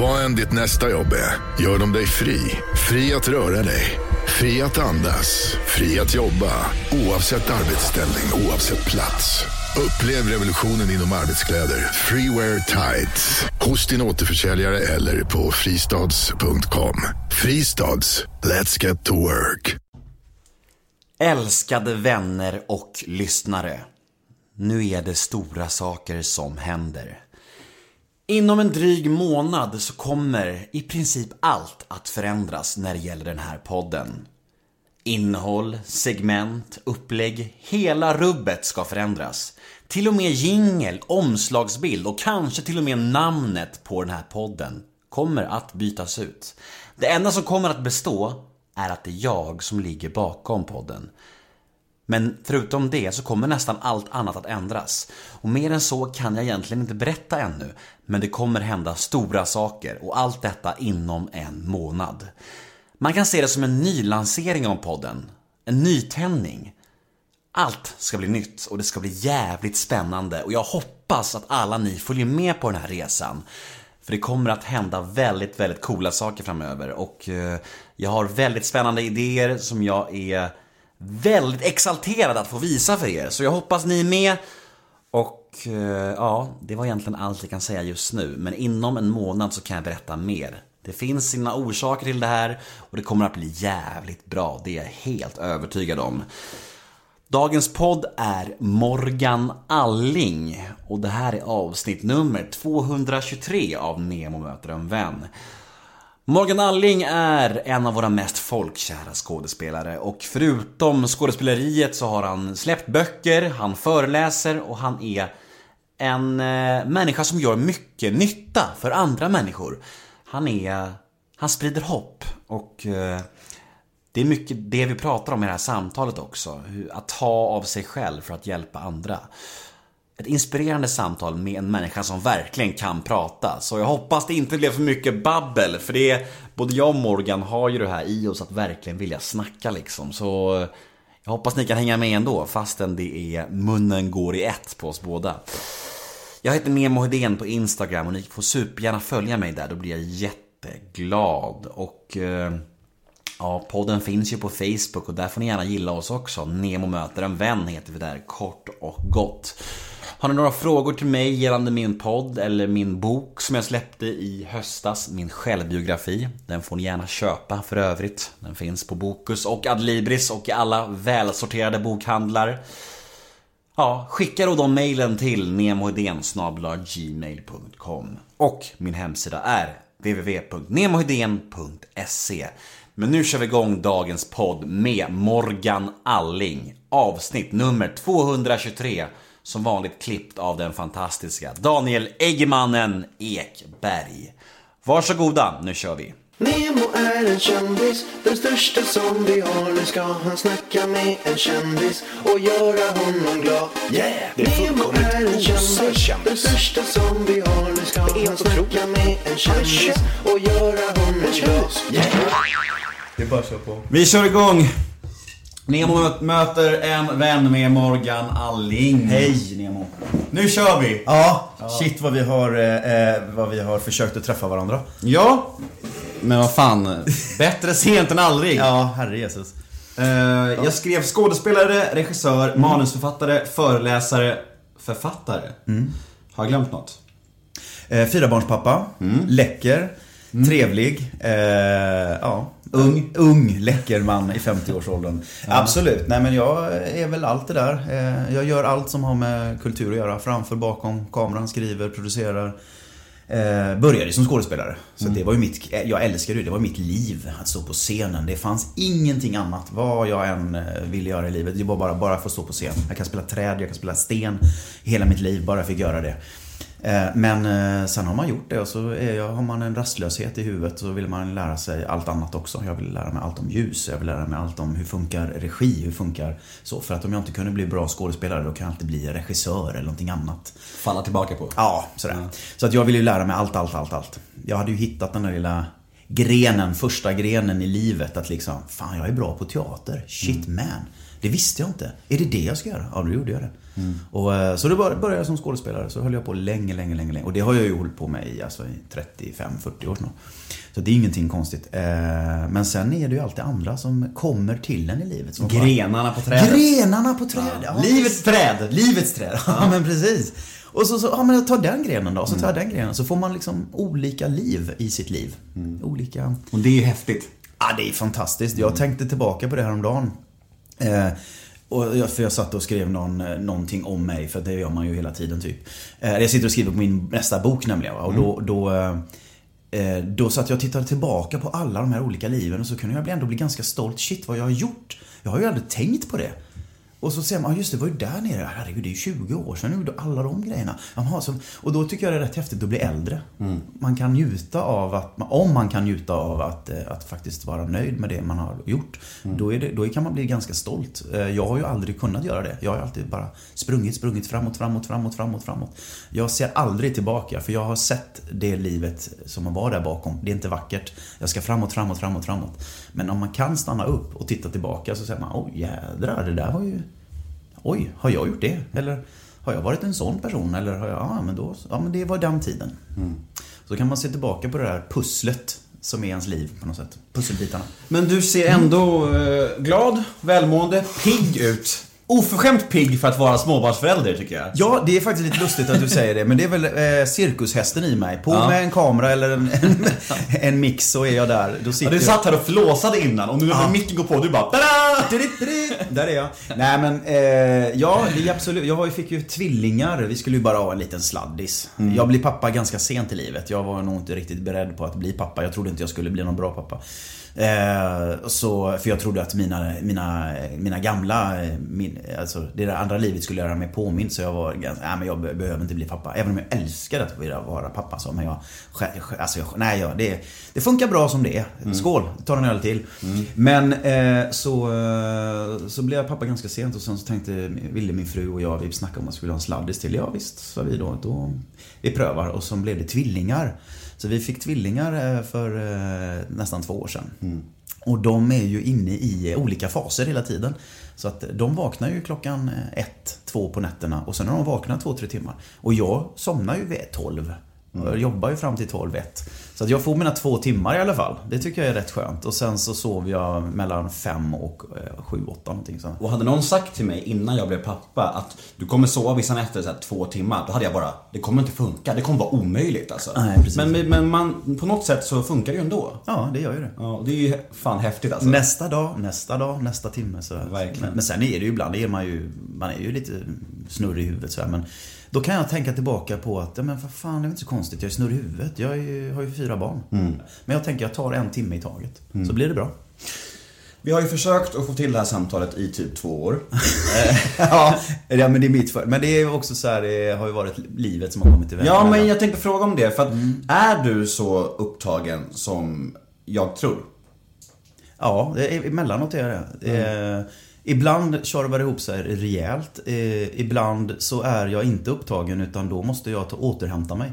Vad än ditt nästa jobb är, gör de dig fri. Fri att röra dig. Fri att andas. Fri att jobba. Oavsett arbetsställning, oavsett plats. Upplev revolutionen inom arbetskläder. Freewear Tights. Hos din återförsäljare eller på fristads.com. Fristads. Let's get to work. Älskade vänner och lyssnare. Nu är det stora saker som händer. Inom en dryg månad så kommer i princip allt att förändras när det gäller den här podden. Innehåll, segment, upplägg, hela rubbet ska förändras. Till och med jingel, omslagsbild och kanske till och med namnet på den här podden kommer att bytas ut. Det enda som kommer att bestå är att det är jag som ligger bakom podden. Men förutom det så kommer nästan allt annat att ändras. Och mer än så kan jag egentligen inte berätta ännu. Men det kommer hända stora saker och allt detta inom en månad. Man kan se det som en nylansering av podden. En nytändning. Allt ska bli nytt och det ska bli jävligt spännande och jag hoppas att alla ni följer med på den här resan. För det kommer att hända väldigt, väldigt coola saker framöver och eh, jag har väldigt spännande idéer som jag är väldigt exalterad att få visa för er. Så jag hoppas ni är med. Och eh, ja, det var egentligen allt jag kan säga just nu. Men inom en månad så kan jag berätta mer. Det finns sina orsaker till det här och det kommer att bli jävligt bra. Det är jag helt övertygad om. Dagens podd är Morgan Alling och det här är avsnitt nummer 223 av Nemo möter en vän. Morgan Alling är en av våra mest folkkära skådespelare och förutom skådespeleriet så har han släppt böcker, han föreläser och han är en eh, människa som gör mycket nytta för andra människor. Han är, han sprider hopp och eh, det är mycket det vi pratar om i det här samtalet också. Att ta av sig själv för att hjälpa andra. Ett inspirerande samtal med en människa som verkligen kan prata. Så jag hoppas det inte blev för mycket babbel. För det är, både jag och Morgan har ju det här i oss att verkligen vilja snacka liksom. Så jag hoppas ni kan hänga med ändå fastän det är munnen går i ett på oss båda. Jag heter Nemo Hedén på Instagram och ni får supergärna följa mig där. Då blir jag jätteglad. Och eh, ja, podden finns ju på Facebook och där får ni gärna gilla oss också. Nemo möter en vän heter vi där kort och gott. Har ni några frågor till mig gällande min podd eller min bok som jag släppte i höstas, min självbiografi. Den får ni gärna köpa för övrigt. Den finns på Bokus och Adlibris och i alla välsorterade bokhandlar. Ja, skicka då de mejlen till gmail.com Och min hemsida är www.nemohedén.se Men nu kör vi igång dagens podd med Morgan Alling. Avsnitt nummer 223 som vanligt klippt av den fantastiska Daniel Eggemannen Ekberg. Varsågoda, nu kör vi. Nemo är en kändis, den största som vi har. Nu ska han snacka med en kändis och göra honom glad. Yeah! Det är Nemo är en kändis, kändis. den största som vi har. Nu ska han snacka med en kändis och göra honom glad. Yeah! Det är bara att köra på. Vi kör igång! Nemo möter en vän med Morgan Alling. Hej Nemo. Nu kör vi! Ja, shit vad vi har, eh, vad vi har försökt att träffa varandra. Ja, men vad fan. Bättre sent än aldrig. Ja, herre Jesus. Eh, jag skrev skådespelare, regissör, manusförfattare, föreläsare, författare. Har jag glömt något? Eh, fyrabarnspappa, läcker, trevlig, eh, ja. Ung, ung, läcker man i 50-årsåldern. Absolut, nej men jag är väl allt det där. Eh, jag gör allt som har med kultur att göra. Framför, bakom kameran, skriver, producerar. Eh, började som skådespelare. Så det var ju mitt, jag älskade det, det var mitt liv att stå på scenen. Det fanns ingenting annat, vad jag än eh, ville göra i livet. Det var bara, bara få stå på scen. Jag kan spela träd, jag kan spela sten. Hela mitt liv, bara jag fick göra det. Eh, Men eh, sen har man gjort det och så jag, har man en rastlöshet i huvudet så vill man lära sig allt annat också. Jag vill lära mig allt om ljus, jag vill lära mig allt om hur funkar regi, hur funkar så. För att om jag inte kunde bli bra skådespelare då kan jag alltid bli regissör eller någonting annat. Falla tillbaka på. Ja, sådär. Så att jag ville ju lära mig allt, allt, allt, allt. Jag hade ju hittat den där lilla grenen, första grenen i livet att liksom, fan jag är bra på teater. Shit man. Det visste jag inte. Är det det jag ska göra? Ja, då gjorde jag det. Och, eh, så då bör- började jag som skådespelare. Så höll jag på länge, länge, länge, länge. Och det har jag ju hållit på med i, alltså, i 35-40 år snart. Så det är ingenting konstigt. Eh, Men sen är det ju alltid andra som kommer till en i livet. Som Grenarna på trädet. Grenarna på trädet! Ja, Livets träd. Livets träd, ja men precis. Och så, så ja men ta den grenen då, så tar jag den grenen. Så får man liksom olika liv i sitt liv. Olika... Och det är ju häftigt. Ja, det är fantastiskt. Jag tänkte tillbaka på det här om dagen. Eh, och jag, för jag satt och skrev någon, eh, någonting om mig, för det gör man ju hela tiden typ. Eh, jag sitter och skriver på min nästa bok nämligen. Och då, då, eh, eh, då satt jag och tittade tillbaka på alla de här olika liven och så kunde jag ändå bli ganska stolt. Shit, vad jag har gjort. Jag har ju aldrig tänkt på det. Och så säger man, just det, var ju där nere. Herregud, det är ju 20 år sedan gjorde alla de grejerna. Jaha, så, och då tycker jag det är rätt häftigt att bli äldre. Man kan njuta av att, om man kan njuta av att, eh, att faktiskt vara nöjd med det man har gjort. Då, är det, då kan man bli ganska stolt. Eh, Jag har ju aldrig kunnat göra det. Jag har alltid bara sprungit, sprungit framåt, framåt, framåt, framåt, framåt. Jag ser aldrig tillbaka, för jag har sett det livet som var där bakom. Det är inte vackert. Jag ska framåt, framåt, framåt, framåt. Men om man kan stanna upp och titta tillbaka så säger man, oj jädrar, det där var ju Oj, har jag gjort det? Eller har jag varit en sån person? Eller har jag, ja men då, ja men det var den tiden. Så kan man se tillbaka på det där pusslet som är ens liv på något sätt. Pusselbitarna. Men du ser ändå eh, glad, välmående, pigg ut. Oförskämt pigg för att vara småbarnsförälder tycker jag. Ja, det är faktiskt lite lustigt att du säger det, men det är väl eh, cirkushästen i mig. På Ja. med en kamera eller en, en, en mix så är jag där. Då Ja, sitter du jag- satt här och flåsade innan och nu när micken går på, du bara tada! Där är jag. Nej men, eh, ja det är absolut. Jag ju- fick ju tvillingar. Vi skulle ju bara ha en liten sladdis. Jag blev pappa ganska sent i livet. Jag var nog inte riktigt beredd på att bli pappa. Jag trodde inte jag skulle bli någon bra pappa. Eh, så, för jag trodde att mina, mina, mina gamla, eh, min, alltså det där andra livet skulle göra mig påmind. Så jag var ganska, nej men jag be- behöver inte bli pappa. Även om jag älskar att vara pappa så. Men jag, alltså jag, nej jag, det, det funkar bra som det är. Skål, ta en öl till. Men eh, så, så blev jag pappa ganska sent och sen så tänkte, ville min fru och jag, vi snackade om att vi skulle ha en sladdis till. Ja visst, sa vi då. då vi prövar och så blev det tvillingar. Så vi fick tvillingar eh, för eh, nästan två år sedan. Och de är ju inne i eh, olika faser hela tiden. Så att de vaknar ju klockan ett, två på nätterna och sen har de vaknat två, tre timmar. Och jag somnar ju vid tolv. Jag jobbar ju fram till 12 ett. Så att jag får mina två timmar i alla fall. Det tycker jag är rätt skönt. Och sen så sover jag mellan fem och eh, sju, åtta någonting sånt. Och hade någon sagt till mig innan jag blev pappa att du kommer sova vissa nätter så här, två timmar, då hade jag bara, det kommer inte funka, det kommer vara omöjligt alltså. Nej, precis. men, men man, på något sätt så funkar det ju ändå. Ja, det gör ju det. Ja, det är ju fan häftigt alltså. Nästa dag, nästa dag, nästa timme. Så. Verkligen. Men, men sen är det ju ibland, är man ju, man är ju lite snurrig i huvudet så här, Men då kan jag tänka tillbaka på att, ja men vad fan, det är inte så konstigt. Jag är snurrig i huvudet. Jag är, ju- har ju fyra barn. Mm. Men jag tänker, jag tar en timme i taget. Så blir det bra. Vi har ju försökt att få till det här samtalet i typ två år. ja, men det är mitt för. Men det är också så här, det har ju varit livet som har kommit till vägen. Ja, men jag tänkte fråga om det. För att är du så upptagen som jag tror? Ja, det är, emellanåt är jag det. det är, Ibland tjorvar det ihop sig rejält. Eh, ibland så är jag inte upptagen utan då måste jag ta, återhämta mig.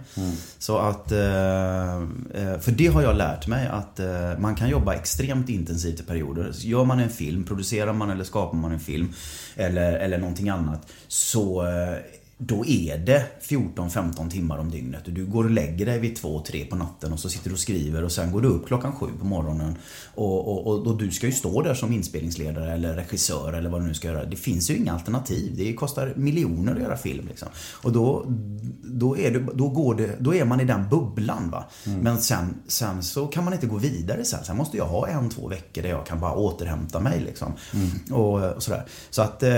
Så att, eh, eh, för det har jag lärt mig att eh, man kan jobba extremt intensivt i perioder. Gör man en film, producerar man eller skapar man en film eller, eller någonting annat så eh, då är det 14-15 timmar om dygnet. Och Du går och lägger dig vid 2-3 på natten och så sitter du och skriver och sen går du upp klockan 7 på morgonen. Och, och, och, och du ska ju stå där som inspelningsledare eller regissör eller vad du nu ska göra. Det finns ju inga alternativ. Det kostar miljoner att göra film. Liksom. Och då, då, är det, då, går det, då är man i den bubblan. Va? Men sen, sen så kan man inte gå vidare sen. Sen måste jag ha en, två veckor där jag kan bara återhämta mig. Liksom. Och, och sådär. Så att, eh,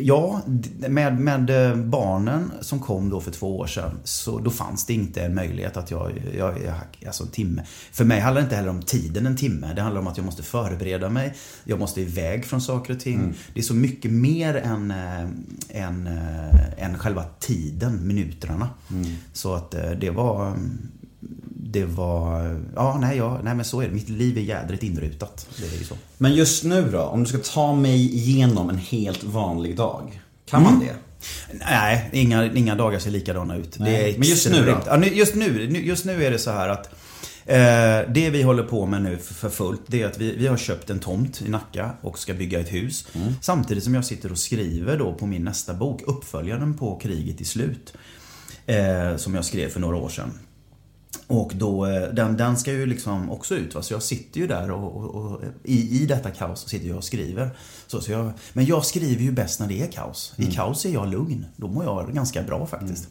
ja, med, med eh, barnen som kom då för två år sedan, så då fanns det inte en möjlighet att jag, jag, jag alltså en timme. För mig handlar det inte heller om tiden en timme. Det handlar om att jag måste förbereda mig. Jag måste iväg från saker och ting. Det är så mycket mer än, eh, än, eh, än själva tiden, minuterna. Så att eh, det var mm, det var, ja nej, ja, nej men så är det. Mitt liv är jädrigt inrutat. Det är ju så. Men just nu då, om du ska ta mig igenom en helt vanlig dag. Kan man det? Nej, inga, inga dagar ser likadana ut. Nej, Det är men just nu då? Ja, just, nu, just nu är det så här att Eh, det vi håller på med nu för fullt, det är att vi, vi har köpt en tomt i Nacka och ska bygga ett hus. Samtidigt som jag sitter och skriver då på min nästa bok, uppföljaren på Kriget i slut. Eh, som jag skrev för några år sedan. Och då, eh, den, den ska ju liksom också ut va? så jag sitter ju där och, och, och i, i detta kaos sitter jag och skriver. Så, så jag, men jag skriver ju bäst när det är kaos. I kaos är jag lugn. Då mår jag ganska bra faktiskt.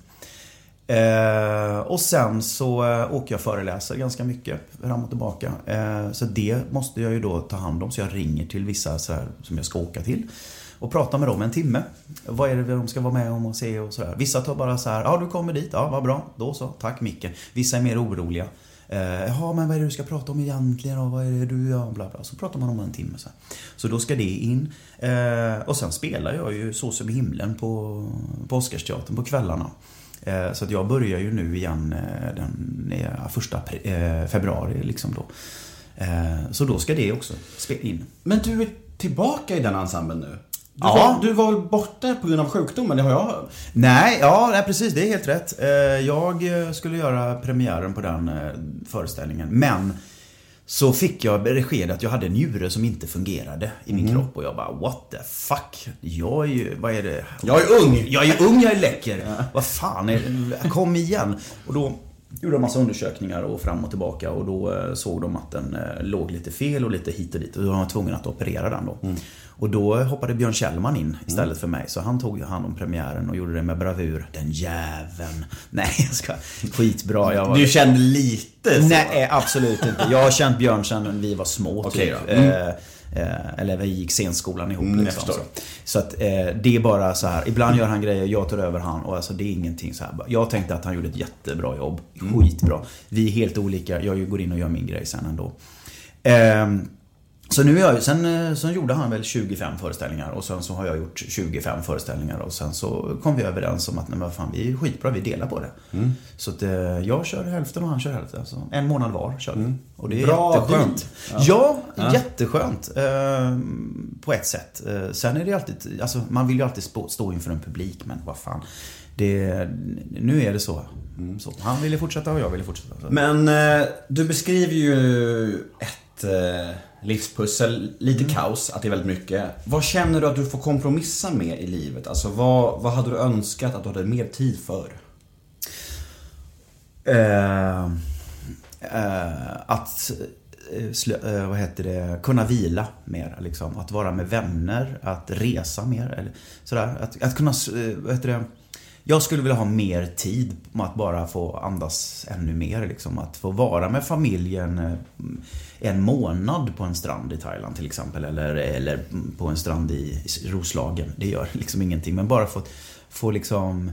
Eh, och sen så eh, åker jag och föreläser ganska mycket fram och tillbaka. Eh, så det måste jag ju då ta hand om. Så jag ringer till vissa här, som jag ska åka till. Och pratar med dem en timme. Vad är det de ska vara med om och se och sådär. Vissa tar bara så här, ja du kommer dit, ja vad bra. Då så, tack Micke. Vissa är mer oroliga. Eh, Jaha, men vad är det du ska prata om egentligen? Och vad är det du gör? Bla, bla. Så pratar man om en timme. Så, här. så då ska det in. Eh, och sen spelar jag ju Så som i himlen på, på Oscarsteatern på kvällarna. Eh, så att jag börjar ju nu igen den första februari liksom då. Så då ska det också spela in. Men du är tillbaka i den ensemblen nu? Du, Ja. var, du var väl borta på grund av sjukdomen, det har jag hört. Nej, ja nej, precis. Det är helt rätt. Eh, Jag eh, skulle göra premiären på den eh, föreställningen. Men så fick jag besked att jag hade en njure som inte fungerade i min kropp. Och jag bara, what the fuck? Jag är ju, vad är det? Jag är ung! Jag är ung, jag är läcker. Vad fan, är, kom igen. Och då gjorde de massa undersökningar och fram och tillbaka och då eh, såg de att den eh, låg lite fel och lite hit och dit. Och då var de tvungna att operera den då. Och då hoppade Björn Kjellman in istället för mig. Så han tog hand om premiären och gjorde det med bravur. Den jäveln. Nej, jag ska... Skitbra. Jag var... Du kände lite så? Nej, absolut inte. Jag har känt Björn sedan vi var små Okej typ. Mm. Eh, eh, eller vi gick scenskolan ihop. Mm, liksom, så så att eh, det är bara så här. Ibland gör han grejer, jag tar över han och alltså det är ingenting så här. Jag tänkte att han gjorde ett jättebra jobb. Mm. Skitbra. Vi är helt olika. Jag går in och gör min grej sen ändå. Ehm, så nu är jag ju- sen, eh, sen gjorde han väl 25 föreställningar och sen så har jag gjort 25 föreställningar och sen så kom vi överens om att nej men fan, vi är skitbra, vi delar på det. Mm. Så att eh, jag kör hälften och han kör hälften. Så en månad var kör vi. Och det är Mm. Bra jätteskönt. deal. Ja, Ja. jätteskönt. Eh, på ett sätt. Eh, sen är det alltid, alltså man vill ju alltid stå, stå inför en publik men vad fan. Det, nu är det så. så. Han ville fortsätta och jag ville fortsätta. Så. Men eh, du beskriver ju ett livspussel, lite kaos, att det är väldigt mycket. Vad känner du att du får kompromissa med i livet? Alltså vad, vad hade du önskat att du hade mer tid för? Eh, eh, att eh, vad heter det, kunna vila mer. Liksom. Att vara med vänner, att resa mer. Eller sådär. Att, att kunna, vad heter det, jag skulle vilja ha mer tid med att bara få andas ännu mer. Liksom. Att få vara med familjen eh, en månad på en strand i Thailand till exempel. Eller, eller på en strand i i Roslagen. Det gör liksom ingenting. Men bara få, få liksom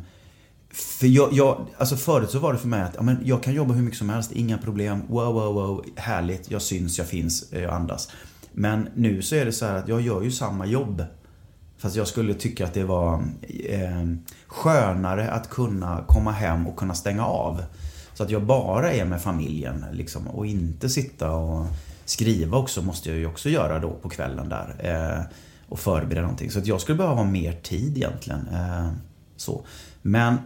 för jag, jag, alltså förut så var det för mig att ja, men jag kan jobba hur mycket som helst, inga problem. Wow, wow, wow, härligt. Jag syns, jag finns, jag andas. Men nu så är det så här att jag gör ju samma jobb. Fast jag skulle tycka att det var eh, skönare att kunna komma hem och kunna stänga av. Så att jag bara är med familjen liksom, och inte sitta och skriva också måste jag ju också göra då på kvällen där. Eh, och förbereda någonting. Så att jag skulle behöva ha mer tid egentligen. Eh, så. Men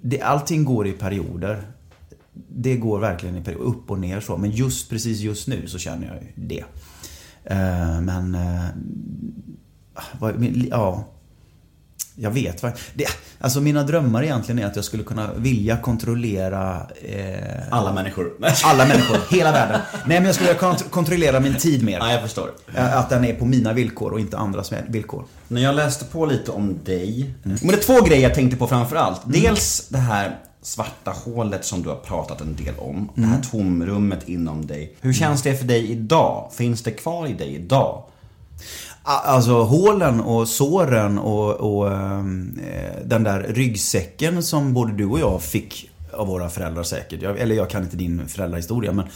det, allting går i perioder. Det går verkligen i perioder, upp och ner så. Men just precis just nu så känner jag ju det. Eh, men... Eh, Ja. Jag vet vad... Det, alltså mina drömmar egentligen är att jag skulle kunna vilja kontrollera... Eh, Alla människor. alla människor, hela världen. Nej men jag skulle vilja kont- kontrollera min tid mer. Nej, jag förstår. Att den är på mina villkor och inte andras villkor. När jag läste på lite om dig. Men det är två grejer jag tänkte på framför allt. Dels det här svarta hålet som du har pratat en del om. Det här tomrummet inom dig. Hur känns det för dig idag? Finns det kvar i dig idag? Alltså hålen och såren och, och ehm, eh, den där ryggsäcken som både du och jag fick av våra föräldrar säkert. Jag, eller jag kan inte din föräldrahistoria men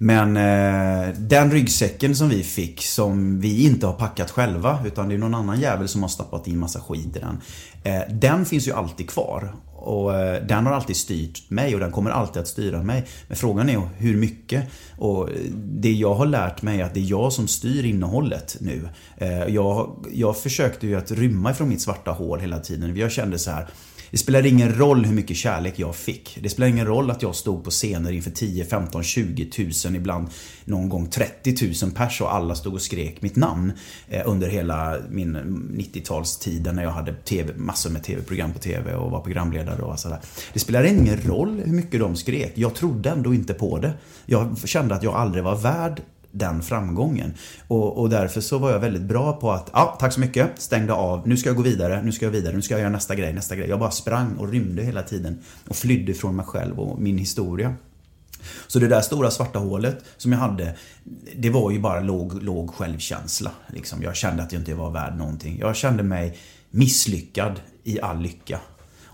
men eh, den ryggsäcken som vi fick som vi inte har packat själva utan det är någon annan jävel som har stoppat in massa skit i den. Eh, den finns ju alltid kvar. Och eh, den har alltid styrt mig och den kommer alltid att styra mig. Men frågan är hur mycket. Och eh, det jag har lärt mig är att det är jag som styr innehållet nu. Eh, jag, jag försökte ju att rymma ifrån mitt svarta hål hela tiden. Jag kände så här det spelar ingen roll hur mycket kärlek jag fick. Det spelar ingen roll att jag stod på scener inför 10, 15, 20 tusen, ibland någon gång 30 000 pers och alla stod och skrek mitt namn eh, under hela min 90-talstiden när jag hade TV, massor med TV-program på TV och var programledare och sådär. Det spelar ingen roll hur mycket de skrek. Jag trodde ändå inte på det. Jag kände att jag aldrig var värd den framgången. Och, och, därför så var jag väldigt bra på att, ja, tack så mycket, stängde av, nu ska jag gå vidare, nu ska jag vidare, nu ska jag göra nästa grej, nästa grej. Jag bara sprang och rymde hela tiden och flydde från mig själv och min historia. Så det där stora svarta hålet som jag hade, det var ju bara låg, låg självkänsla. Liksom. Jag kände att jag inte var värd någonting. Jag kände mig misslyckad i all lycka.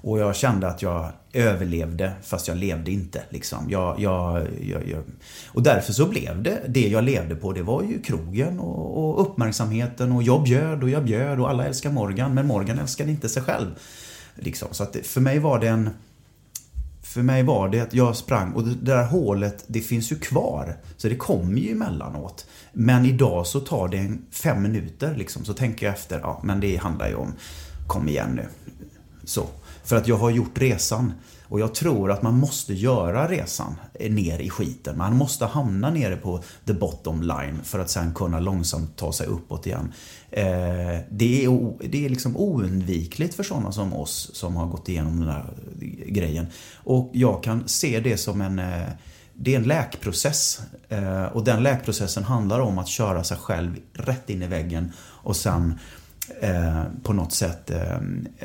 Och jag kände att jag överlevde fast jag levde inte. Liksom. Jag, jag, jag, och därför så blev det, det jag levde på, det var ju krogen och, och, uppmärksamheten och jag bjöd och jag bjöd och alla älskar Morgan men Morgan älskade inte sig själv. Liksom. Så att för mig var det en... För mig var det att jag sprang och det där hålet, det finns ju kvar. Så det kommer ju emellanåt. Men idag så tar det fem minuter liksom. Så tänker jag efter, ja men det handlar ju om, kom igen nu. Så. För att jag har gjort resan. Och jag tror att man måste göra resan ner i skiten. Man måste hamna nere på the bottom line för att sen kunna långsamt ta sig uppåt igen. Eh, det, är, det är liksom oundvikligt för sådana som oss som har gått igenom den där grejen. Och jag kan se det som en eh, det är en läkprocess. Eh, och den läkprocessen handlar om att köra sig själv rätt in i väggen och sen Eh, på något sätt eh,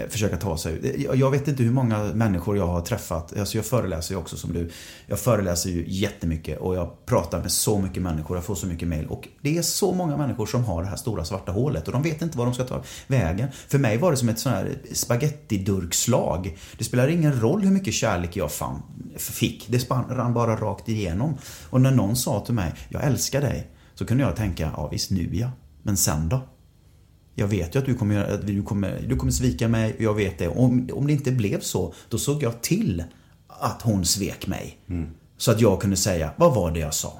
försöka ta sig ut. Eh, jag vet inte hur många människor jag har träffat. Alltså jag föreläser ju också som du. Jag föreläser ju jättemycket och jag pratar med så mycket människor. Jag får så mycket mail. Och det är så många människor som har det här stora svarta hålet och de vet inte var de ska ta vägen. För mig var det som ett sånt här spagettidurkslag. Det spelar ingen roll hur mycket kärlek jag fann, fick. Det rann bara rakt igenom. Och när någon sa till mig, jag älskar dig. Så kunde jag tänka, ja visst nu ja. Men sen då? Jag vet ju att du kommer, att du kommer, du kommer svika mig jag vet det. Om, om det inte blev så, då såg jag till att hon svek mig. Mm. Så att jag kunde säga, vad var det jag sa?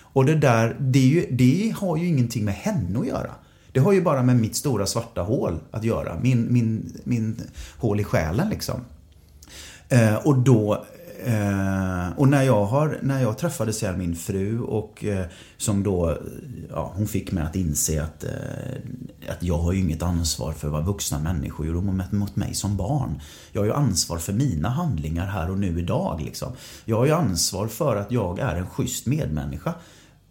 Och det där, det, ju, det, har ju ingenting med henne att göra. Det har ju bara med mitt stora svarta hål att göra. Min, min, min hål i själen liksom. Eh, och då Eh, och när jag, har, när jag träffade sen min fru och eh, som då, ja, hon fick mig att inse att, eh, att jag har ju inget ansvar för vad vuxna människor gjorde mot, mot mig som barn. Jag har ju ansvar för mina handlingar här och nu idag. Liksom. Jag har ju ansvar för att jag är en schysst medmänniska.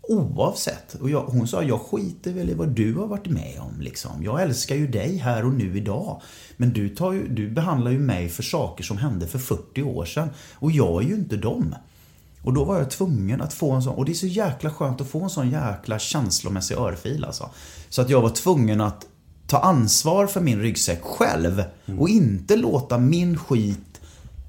Oavsett. Och jag, hon sa, jag skiter väl i vad du har varit med om. Liksom. Jag älskar ju dig här och nu idag. Men du, tar ju, du behandlar ju mig för saker som hände för 40 år sedan. Och jag är ju inte dem. Och då var jag tvungen att få en sån, och det är så jäkla skönt att få en sån jäkla känslomässig örfil alltså. Så att jag var tvungen att ta ansvar för min ryggsäck själv. Och inte låta min skit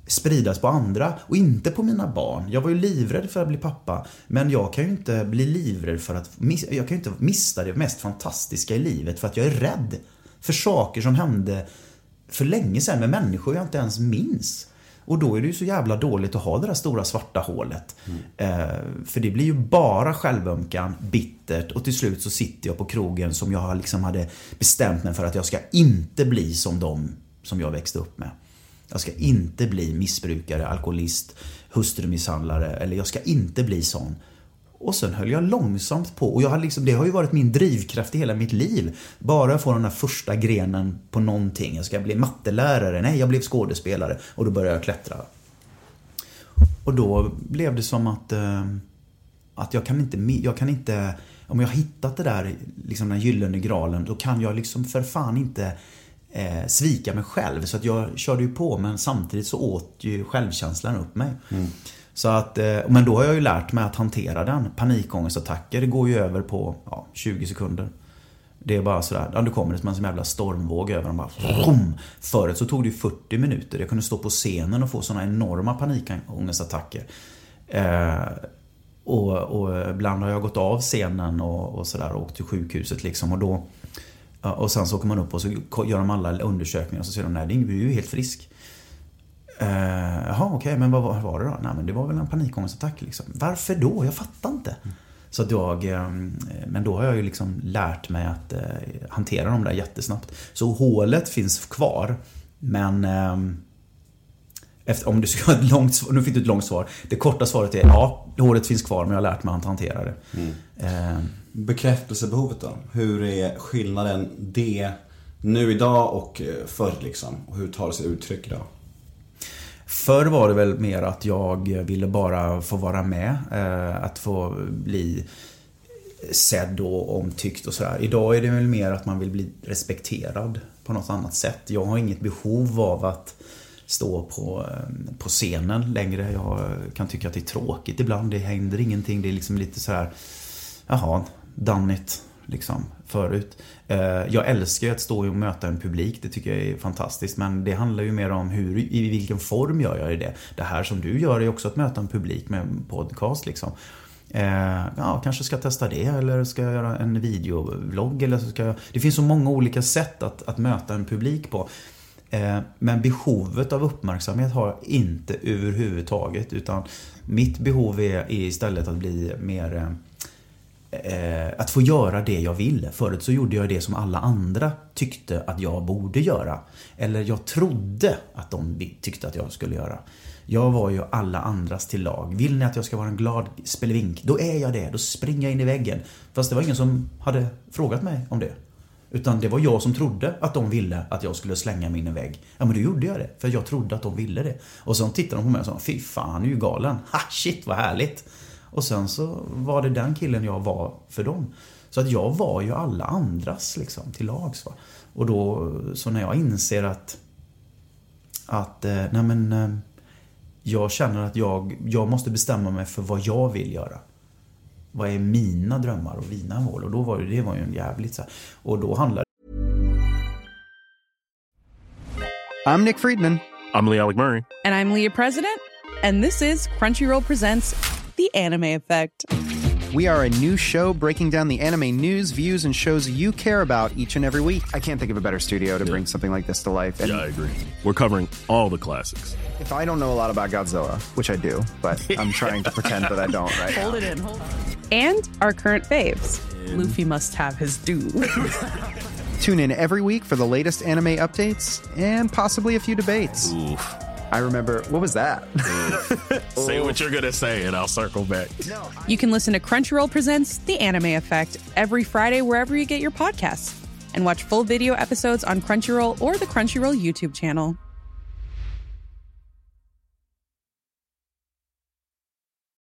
spridas på andra och inte på mina barn. Jag var ju livrädd för att bli pappa. Men jag kan ju inte bli livrädd för att... Jag kan inte missa det mest fantastiska i livet för att jag är rädd för saker som hände för länge sedan med människor jag inte ens minns. Och då är det ju så jävla dåligt att ha det där stora svarta hålet. Mm. Eh, för det blir ju bara självömkan, bittert och till slut så sitter jag på krogen som jag liksom hade bestämt mig för att jag ska inte bli som de som jag växte upp med. Jag ska inte bli missbrukare, alkoholist, hustrumisshandlare eller jag ska inte bli sån. Och sen höll jag långsamt på och jag har liksom, det har ju varit min drivkraft i hela mitt liv. Bara få den där första grenen på någonting. Jag ska bli mattelärare, nej jag blev skådespelare och då började jag klättra. Och då blev det som att, eh, att jag kan inte, jag kan inte, om jag har hittat det där, liksom den gyllene graalen, då kan jag liksom för fan inte eh, svika mig själv. Så att jag körde ju på men samtidigt så åt ju självkänslan upp mig. Mm. Så att, eh, men då har jag ju lärt mig att hantera den. Panikångestattacker det går ju över på ja, 20 sekunder. Det är bara sådär, ja, det kommer som en jävla stormvåg över dem. Bara, vroom. Förut så tog det ju 40 minuter. Jag kunde stå på scenen och få sådana enorma panikångestattacker. Eh, och, och ibland har jag gått av scenen och, och sådär och åkt till sjukhuset liksom. Och då och sen så åker man upp och så gör de alla undersökningar och så säger de nej, du är ju helt frisk. Uh, jaha, okej, okay, men vad var, var det då? Nej, men det var väl en panikångestattack liksom. Varför då? Jag fattar inte. Mm. Så att jag, um, men då har jag ju liksom lärt mig att uh, hantera dem där jättesnabbt. Så hålet finns kvar. Men um, Efter, om du ska ha ett långt svar, nu fick du ett långt svar. Det korta svaret är ja, håret finns kvar men jag har lärt mig att hantera det. Eh, Bekräftelsebehovet då? Hur är skillnaden det nu idag och eh, förr liksom? Och hur tar det sig uttryck idag? Förr var det väl mer att jag ville bara få vara med. Eh, att få bli sedd och omtyckt och sådär. Idag är det väl mer att man vill bli respekterad på något annat sätt. Jag har inget behov av att stå på, eh, på scenen längre. Jag kan tycka att det är tråkigt ibland. Det händer ingenting. Det är liksom lite så här, jaha, done it. Liksom, förut. Eh, jag älskar ju att stå och möta en publik. Det tycker jag är fantastiskt. Men det handlar ju mer om hur, i vilken form gör jag det. Det här som du gör är också att möta en publik med en podcast. Liksom. Eh, ja, kanske ska testa det eller ska jag göra en videovlogg eller så ska jag... Det finns så många olika sätt att, att möta en publik på. Eh, men behovet av uppmärksamhet har jag inte överhuvudtaget. Utan mitt behov är, är istället att bli mer... Eh, att få göra det jag vill. Förut så gjorde jag det som alla andra tyckte att jag borde göra. Eller jag trodde att de tyckte att jag skulle göra. Jag var ju alla andras till lag. Vill ni att jag ska vara en glad spelevink, då är jag det. Då springer jag in i väggen. Fast det var ingen som hade frågat mig om det. Utan det var jag som trodde att de ville att jag skulle slänga mig in i en vägg. Ja men då gjorde jag det. För jag trodde att de ville det. Och sen tittade de på mig och sa Fy fan, han är ju galen. Ha shit vad härligt. Och sen så var det den killen jag var för dem. Så att jag var ju alla andras liksom till lags. Va? Och då, så när jag inser att att, eh, nej men eh, jag känner att jag, jag måste bestämma mig för vad jag vill göra. Vad är mina drömmar och mina mål? Och då var det, det var ju en jävligt så här, Och då handlar I'm Nick Friedman. I'm Lee Alec Murray. And I'm Leah President, and this is Crunchyroll Presents The Anime Effect. We are a new show breaking down the anime news, views, and shows you care about each and every week. I can't think of a better studio to bring something like this to life. And Yeah, I agree. We're covering all the classics. If I don't know a lot about Godzilla, which I do, but I'm trying to pretend that I don't right Hold now. it in, hold it. And our current faves. Luffy must have his due. Tune in every week for the latest anime updates and possibly a few debates. Oof. I remember, what was that? Say what you're gonna say, and I'll circle back. you can listen to Crunchyroll Presents The Anime Effect every Friday wherever you get your podcasts. And watch full video episodes on Crunchyroll or the Crunchyroll YouTube channel.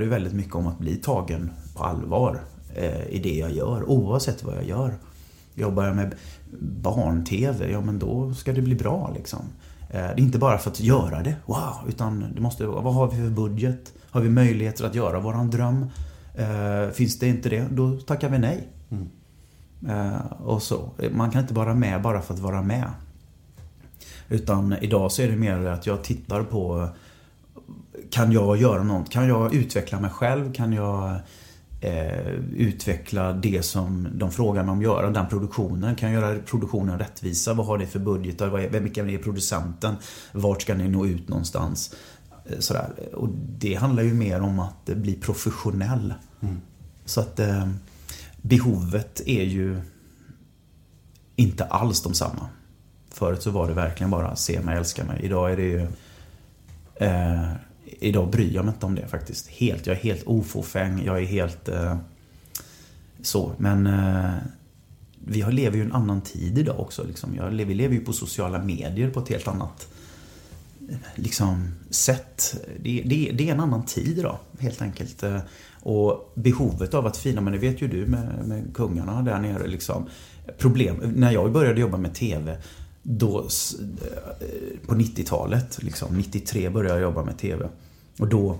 det väldigt mycket om att bli tagen på allvar eh, i det jag gör, oavsett vad jag gör. Jobbar jag med barn-tv, ja men då ska det bli bra liksom. Eh, det är inte bara för att göra det, wow, utan det måste, vad har vi för budget? Har vi möjligheter att göra våran dröm? Eh, finns det inte det, då tackar vi nej. Eh, och så. Man kan inte vara med bara för att vara med. Utan idag så är det mer att jag tittar på kan jag göra något? Kan jag utveckla mig själv? Kan jag eh, utveckla det som de frågar mig om att göra? Den produktionen? Kan jag göra produktionen rättvisa? Vad har ni för budgetar? Vad är- producenten? Vart ska ni nå ut någonstans? Eh, Sådär. Och det handlar ju mer om att bli professionell. Så att eh, behovet är ju inte alls de samma. Förut så var det verkligen bara se mig, älska mig. Idag är det ju Eh, idag bryr jag mig inte om det faktiskt. Helt. Jag är helt ofåfäng. Jag är helt eh, så. Men eh, vi lever ju i en annan tid idag också. Liksom. Jag, lever- vi lever ju på sociala medier på ett helt annat liksom, sätt. Det, det, det är en annan tid idag, helt enkelt. Eh, och behovet av att fina, men det vet ju du med, med kungarna där nere. Liksom. Problem, när jag började jobba med TV, då, eh, på 90-talet, liksom, 93 började jag jobba med TV. Och då,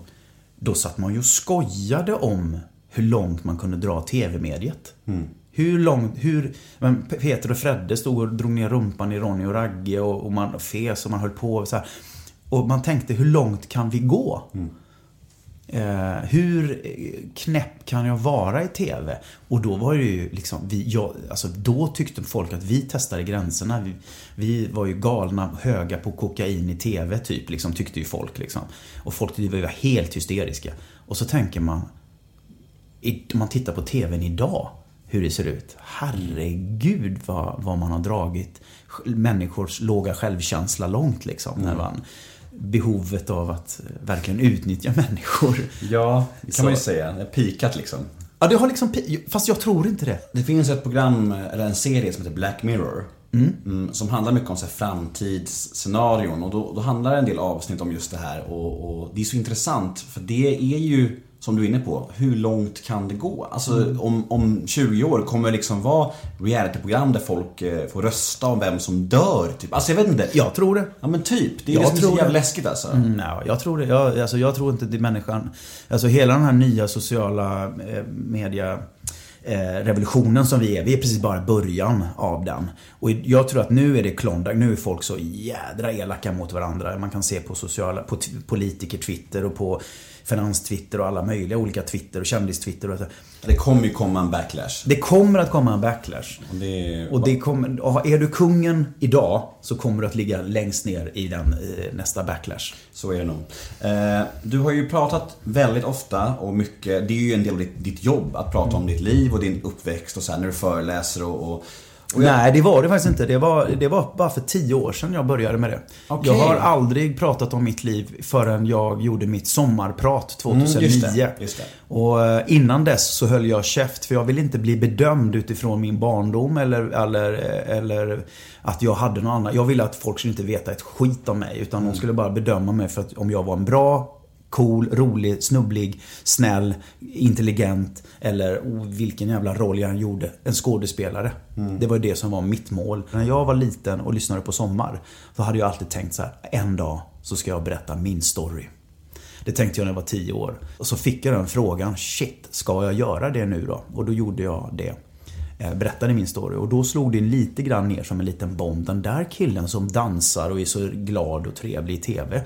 då satt man ju och skojade om hur långt man kunde dra TV-mediet. Hur långt, hur... Men Peter och Fredde stod och drog ner rumpan i Ronny och Ragge och, och man fes och man höll på och så här. Och man tänkte, hur långt kan vi gå? Eh, hur knäpp kan jag vara i TV? Och då var det ju liksom, vi, jag, alltså då tyckte folk att vi testade gränserna. Vi, vi var ju galna, höga på kokain i TV typ, liksom, tyckte ju folk. Liksom. Och folk tyckte vi var helt hysteriska. Och så tänker man, om man tittar på TVn idag, hur det ser ut. Herregud vad, vad man har dragit människors låga självkänsla långt liksom. När man, behovet av att eh, verkligen utnyttja människor. Ja, det kan Så- man ju säga. Pikat liksom. Ja, det har liksom... Fast jag tror inte det. Det finns ett program, eller en serie som heter Black Mirror. Mm. som handlar mycket om så här framtidsscenarion och då, då handlar en del avsnitt om just det här och, och det är så intressant för det är ju som du är inne på, hur långt kan det gå? Alltså Mm. om, om 20 år kommer det liksom vara realityprogram där folk eh, får rösta om vem som dör typ. Alltså jag vet inte. Jag tror det. Ja men typ. Det är Jag det som är så jävla det. läskigt alltså. Mm, nej, jag tror det. Jag, alltså, jag tror inte det är människan. Alltså hela den här nya sociala eh, media eh, revolutionen som vi är. Vi är precis bara början av den. Och jag tror att nu är det Klondike. Nu är folk så jädra elaka mot varandra. Man kan se på sociala, på t- politiker-twitter och på finans-twitter och alla möjliga olika Twitter och kändis-Twitter. Och så. Det kommer ju komma en backlash. Det kommer att komma en backlash. Och det, Och det kommer, och är du kungen idag så kommer du att ligga längst ner i den eh, nästa backlash. Så är det nog. Eh, du har ju pratat väldigt ofta och mycket, det är ju en del av ditt, ditt jobb att prata om ditt liv och din uppväxt och så här när du föreläser och, och jag- Nej, det var det faktiskt inte. Det var, det var bara för tio år sedan jag började med det. Okej. Jag har aldrig pratat om mitt liv förrän jag gjorde mitt sommarprat 2009. Mm, just det, just det. Och eh, innan dess så höll jag käft för jag ville inte bli bedömd utifrån min barndom eller, eller, eller att jag hade något annat. Jag ville att folk skulle inte veta ett skit om mig utan Mm. de skulle bara bedöma mig för att om jag var en bra cool, rolig, snubblig, snäll, intelligent eller oh, vilken jävla roll jag än gjorde. En skådespelare. Det var ju det som var mitt mål. När jag var liten och lyssnade på Sommar, då hade jag alltid tänkt så här, en dag så ska jag berätta min story. Det tänkte jag när jag var 10 år. Och så fick jag den frågan, shit, ska jag göra det nu då? Och då gjorde jag det. Eh, Berättade min story och då slog det lite grann ner som en liten bomb. Den där killen som dansar och är så glad och trevlig i TV.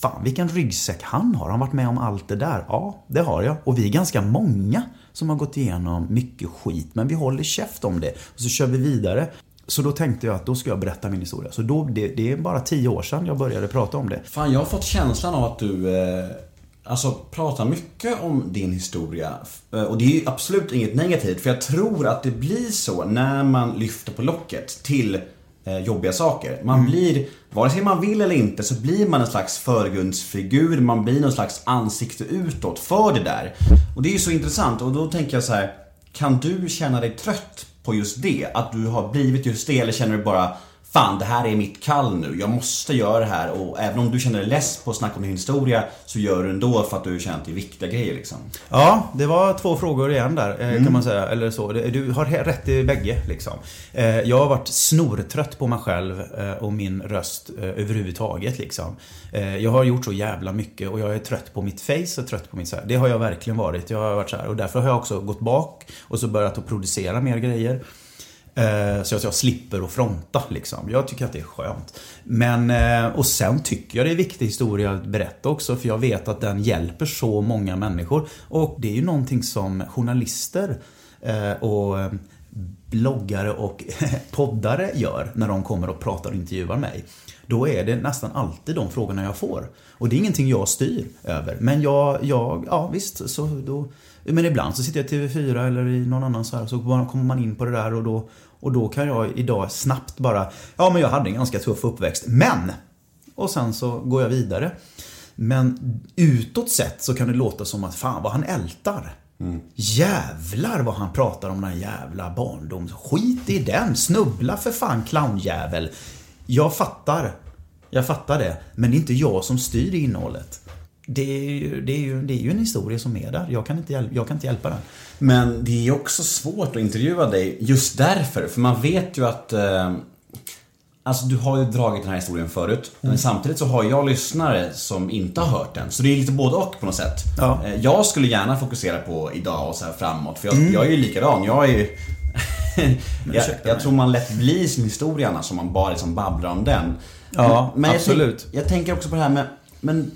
Fan vilken ryggsäck han har. Han varit med om allt det där. Ja, det har jag. Och vi är ganska många som har gått igenom mycket skit. Men vi håller käft om det. Och så kör vi vidare. Så då tänkte jag att då ska jag berätta min historia. Så då, det, det är bara tio år sedan jag började prata om det. Fan, jag har fått känslan av att du eh, alltså, pratar mycket om din historia. Eh, och det är ju absolut inget negativt, för jag tror att det blir så när man lyfter på locket till jobbiga saker. Man blir, vare sig man vill eller inte, så blir man en slags förgrundsfigur. Man blir någon slags ansikte utåt för det där. Och det är ju så intressant. Och då tänker jag så här, kan du känna dig trött på just det? Att du har blivit just det, eller känner du bara Fan, det här är mitt kall nu. Jag måste göra det här. Och även om du känner dig less på att snacka om din historia så gör du ändå för att du känner att det är viktiga grejer liksom. Ja, det var två frågor igen där eh, Mm. kan man säga. Eller så. Du har rätt i bägge liksom. Eh, Jag har varit snortrött på mig själv eh, och min röst överhuvudtaget liksom. Jag har gjort så jävla mycket och jag är trött på mitt face och trött på mitt så här. Det har jag verkligen varit. Jag har varit så här. Och därför har jag också gått bak och så börjat att producera mer grejer. Eh, så att jag slipper att fronta liksom. Jag tycker att det är skönt. Men, eh, och sen tycker jag det är viktig historia att berätta också för jag vet att den hjälper så många människor. Och det är ju någonting som journalister eh, och bloggare och poddare gör när de kommer och pratar och intervjuar mig. Då är det nästan alltid de frågorna jag får. Och det är ingenting jag styr över. Men jag, jag ja visst, så då... Men ibland så sitter jag i TV4 eller i någon annan så här så kommer man in på det där och då, och då kan jag idag snabbt bara, ja men jag hade en ganska tuff uppväxt, men! Och sen så går jag vidare. Men utåt sett så kan det låta som att fan vad han ältar. Jävlar vad han pratar om den här jävla barndom. Skit i den, snubbla för fan clownjävel. Jag fattar. Jag fattar det. Men det är inte jag som styr innehållet. Det är, ju, det, är ju, det är ju en historia som är där. Jag kan inte, jag kan inte hjälpa den. Men det är ju också svårt att intervjua dig just därför. För man vet ju att eh, Alltså du har ju dragit den här historien förut. Men samtidigt så har jag lyssnare som inte har hört den. Så det är lite både och på något sätt. Ja. Eh, Jag skulle gärna fokusera på idag och så här framåt. För jag, Mm. jag är ju likadan. Jag är ju jag, jag tror man lätt blir sin historia annars om man bara liksom babblar om den. Ja, men jag absolut. tänk- Jag, tänker också på det här med, men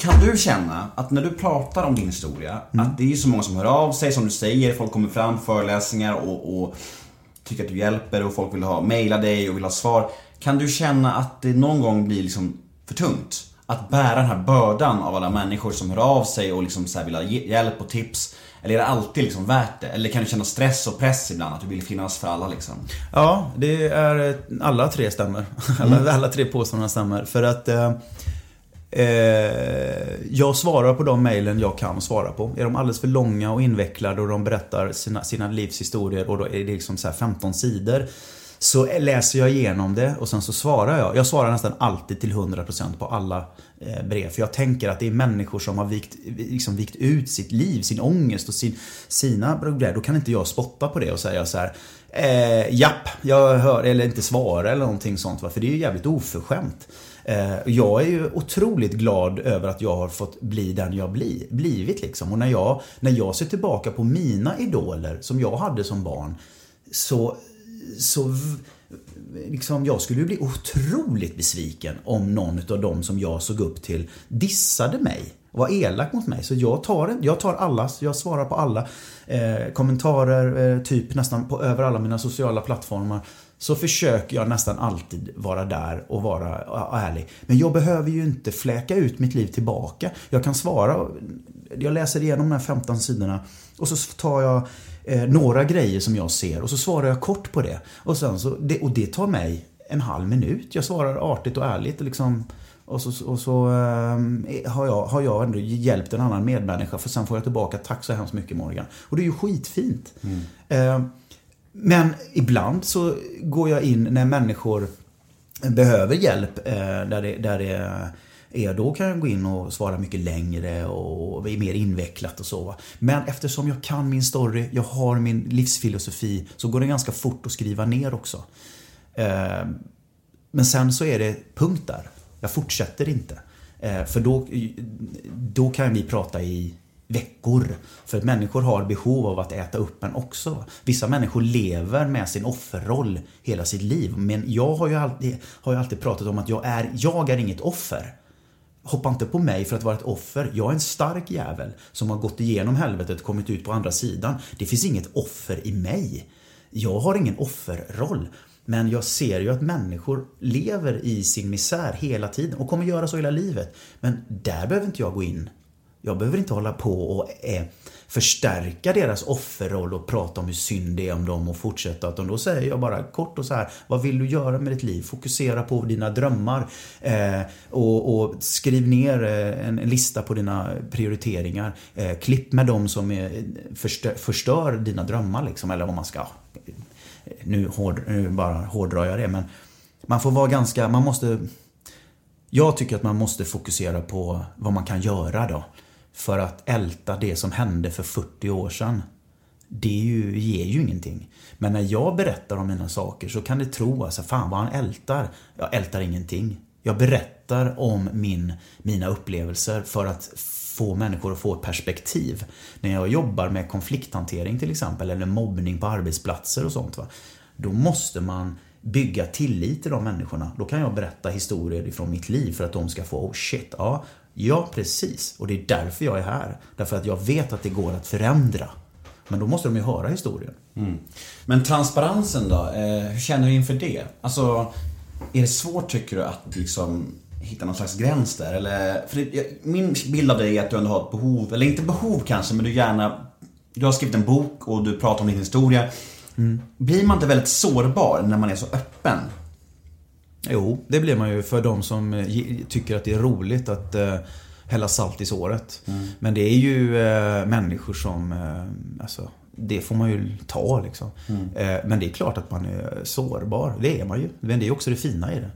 kan du känna att när du pratar om din historia, Mm. att det är så många som hör av sig, som du säger, folk kommer fram, föreläsningar och, och tycker att du hjälper och folk vill ha, mejla dig och vill ha svar. Kan du känna att det någon gång blir liksom för tungt? Att bära den här bördan av alla människor som hör av sig och liksom så vill ha hjälp och tips. Eller är det alltid liksom värt det? Eller kan du känna stress och press ibland? Att du vill finnas för alla liksom? Ja, det är eh, alla tre stämmer. Alla, Mm. alla tre påståendena stämmer. För att eh, Eh, jag svarar på de mejlen jag kan svara på. Är de alldeles för långa och invecklade och de berättar sina, sina livshistorier och då är det liksom så här 15 sidor. Så läser jag igenom det och sen så svarar jag. Jag svarar nästan alltid till 100% på alla eh, brev. För jag tänker att det är människor som har vikt, liksom vikt ut sitt liv, sin ångest och sin, sina problem. Då kan inte jag spotta på det och säga så här. Eh, japp, jag hör, eller inte svara eller någonting sånt. Va? För det är ju jävligt oförskämt. Eh, jag är ju otroligt glad över att jag har fått bli den jag bli, blivit liksom. Och när jag, när jag ser tillbaka på mina idoler som jag hade som barn. Så, så liksom, jag skulle ju bli otroligt besviken om någon av dem som jag såg upp till dissade mig. Var elak mot mig. Så jag tar, en- jag tar alla, jag svarar på alla eh, kommentarer, eh, typ nästan på, över alla mina sociala plattformar. Så försöker jag nästan alltid vara där och vara ärlig. Men jag behöver ju inte fläka ut mitt liv tillbaka. Jag kan svara, jag läser igenom de här 15 sidorna och så tar jag eh, några grejer som jag ser och så svarar jag kort på det. Och, sen så, det, och det tar mig en halv minut. Jag svarar artigt och ärligt. och Liksom, och så, och så eh, har, jag, har jag ändå hjälpt en annan medmänniska för sen får jag tillbaka tack så hemskt mycket Morgan. Och det är ju skitfint. Eh, men ibland så går jag in när människor behöver hjälp eh, där det, där det är, då kan jag gå in och svara mycket längre och är mer invecklat och så. Men eftersom jag kan min story, jag har min livsfilosofi, så går det ganska fort att skriva ner också. Eh, men sen så är det punkt där. Jag fortsätter inte. Eh, för då, då kan vi prata i veckor. För att människor har behov av att äta upp en också. Vissa människor lever med sin offerroll hela sitt liv. Men jag har ju alltid, har ju alltid pratat om att jag är, jag är inget offer. Hoppa inte på mig för att vara ett offer. Jag är en stark jävel som har gått igenom helvetet och kommit ut på andra sidan. Det finns inget offer i mig. Jag har ingen offerroll. Men jag ser ju att människor lever i sin misär hela tiden och kommer göra så hela livet. Men där behöver inte jag gå in. Jag behöver inte hålla på och eh, förstärka deras offerroll och prata om hur synd det är om dem och fortsätta. Utan då säger jag bara kort och så här. Vad vill du göra med ditt liv? Fokusera på dina drömmar. Eh, och, och skriv ner en, en lista på dina prioriteringar. Eh, klipp med dem som är, förstör, förstör dina drömmar liksom. Eller vad man ska eh, nu, hård, nu bara hårdrar jag det men man får vara ganska, man måste Jag tycker att man måste fokusera på vad man kan göra då. För att älta det som hände för 40 år sedan. Det ju, ger ju ingenting. Men när jag berättar om mina saker så kan det tro alltså, fan vad han ältar. Jag ältar ingenting. Jag berättar om min, mina upplevelser för att få människor att få ett perspektiv. När jag jobbar med konflikthantering till exempel, eller mobbning på arbetsplatser och sånt. Va? Då måste man bygga tillit till de människorna. Då kan jag berätta historier ifrån mitt liv för att de ska få oh shit, ja, ja precis. Och det är därför jag är här. Därför att jag vet att det går att förändra. Men då måste de ju höra historien. Mm. Men transparensen då? Eh, hur känner du inför det? Alltså, är det svårt tycker du att liksom hitta någon slags gräns där? Eller, för det, jag- min bild av dig är att du ändå har ett behov, eller inte behov kanske, men du gärna Du har skrivit en bok och du pratar om din historia. Blir man inte väldigt sårbar när man är så öppen? Jo, det blir man ju för de som eh, tycker att det är roligt att eh, hälla salt i såret. Men det är ju eh, människor som, eh, alltså, det får man ju ta liksom. Eh, men det är klart att man är sårbar. Det är man ju. Men det är också det fina i det.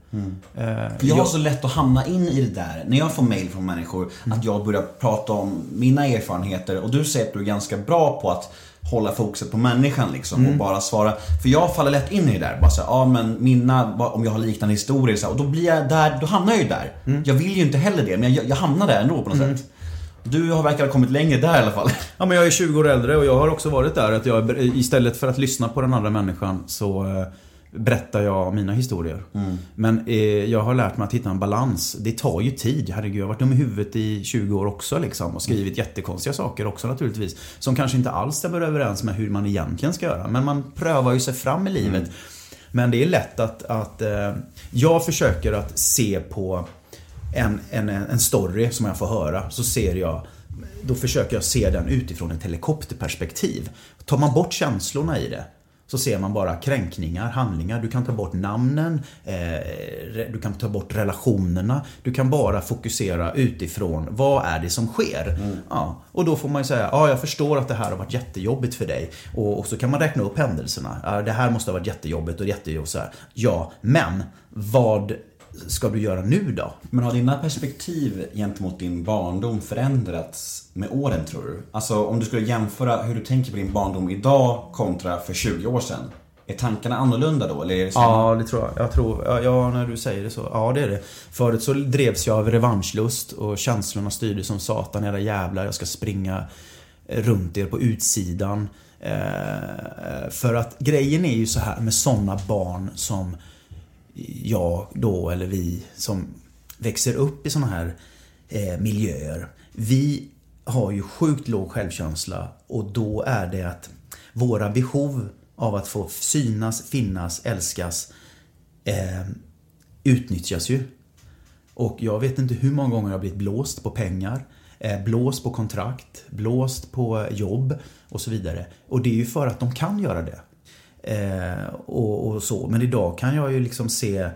Eh, För jag har så lätt att hamna in i det där, när jag får mail från människor, att jag börjar prata om mina erfarenheter och du säger att du är ganska bra på att hålla fokuset på människan liksom och Mm. bara svara. För jag faller lätt in i det där. Bara så här, ja men mina, om jag har liknande historier så här, och då blir jag där, då hamnar jag ju där. Mm. Jag vill ju inte heller det, men jag, jag hamnar där ändå på något sätt. Du har verkar ha kommit längre där i alla fall. Ja men jag är 20 år äldre och jag har också varit där att jag istället för att lyssna på den andra människan så eh, berättar jag mina historier. Mm. Men eh, jag har lärt mig att hitta en balans. Det tar ju tid. Herregud, jag har varit dum i huvudet i 20 år också liksom. Och skrivit jättekonstiga saker också naturligtvis. Som kanske inte alls stämmer överens med hur man egentligen ska göra. Men man prövar ju sig fram i livet. Men det är lätt att, att eh, jag försöker att se på en, en, en story som jag får höra. Så ser jag då försöker jag se den utifrån ett helikopterperspektiv. Tar man bort känslorna i det så ser man bara kränkningar, handlingar. Du kan ta bort namnen, eh, du kan ta bort relationerna. Du kan bara fokusera utifrån vad är det som sker. Ja, och då får man ju säga, ja jag förstår att det här har varit jättejobbigt för dig. Och, och så kan man räkna upp händelserna. Ja, det här måste ha varit jättejobbigt och jättejobbigt så här. Ja, men vad ska du göra nu då? Men har dina perspektiv gentemot din barndom förändrats med åren tror du? Alltså om du skulle jämföra hur du tänker på din barndom idag kontra för 20 år sedan. Är tankarna annorlunda då? Eller det? Ja, det tror jag. Jag tror, ja, ja, när du säger det så. Ja, det är det. Förut så drevs jag av revanschlust och känslorna styrde som satan. Era jävlar, jag ska springa runt er på utsidan. Eh, för att grejen är ju så här med sådana barn som jag då, eller vi, som växer upp i sådana här eh, miljöer. Vi har ju sjukt låg självkänsla och då är det att våra behov av att få synas, finnas, älskas eh, utnyttjas ju. Och jag vet inte hur många gånger jag har blivit blåst på pengar, eh, blåst på kontrakt, blåst på jobb och så vidare. Och det är ju för att de kan göra det. Eh, och, och så. Men idag kan jag ju liksom se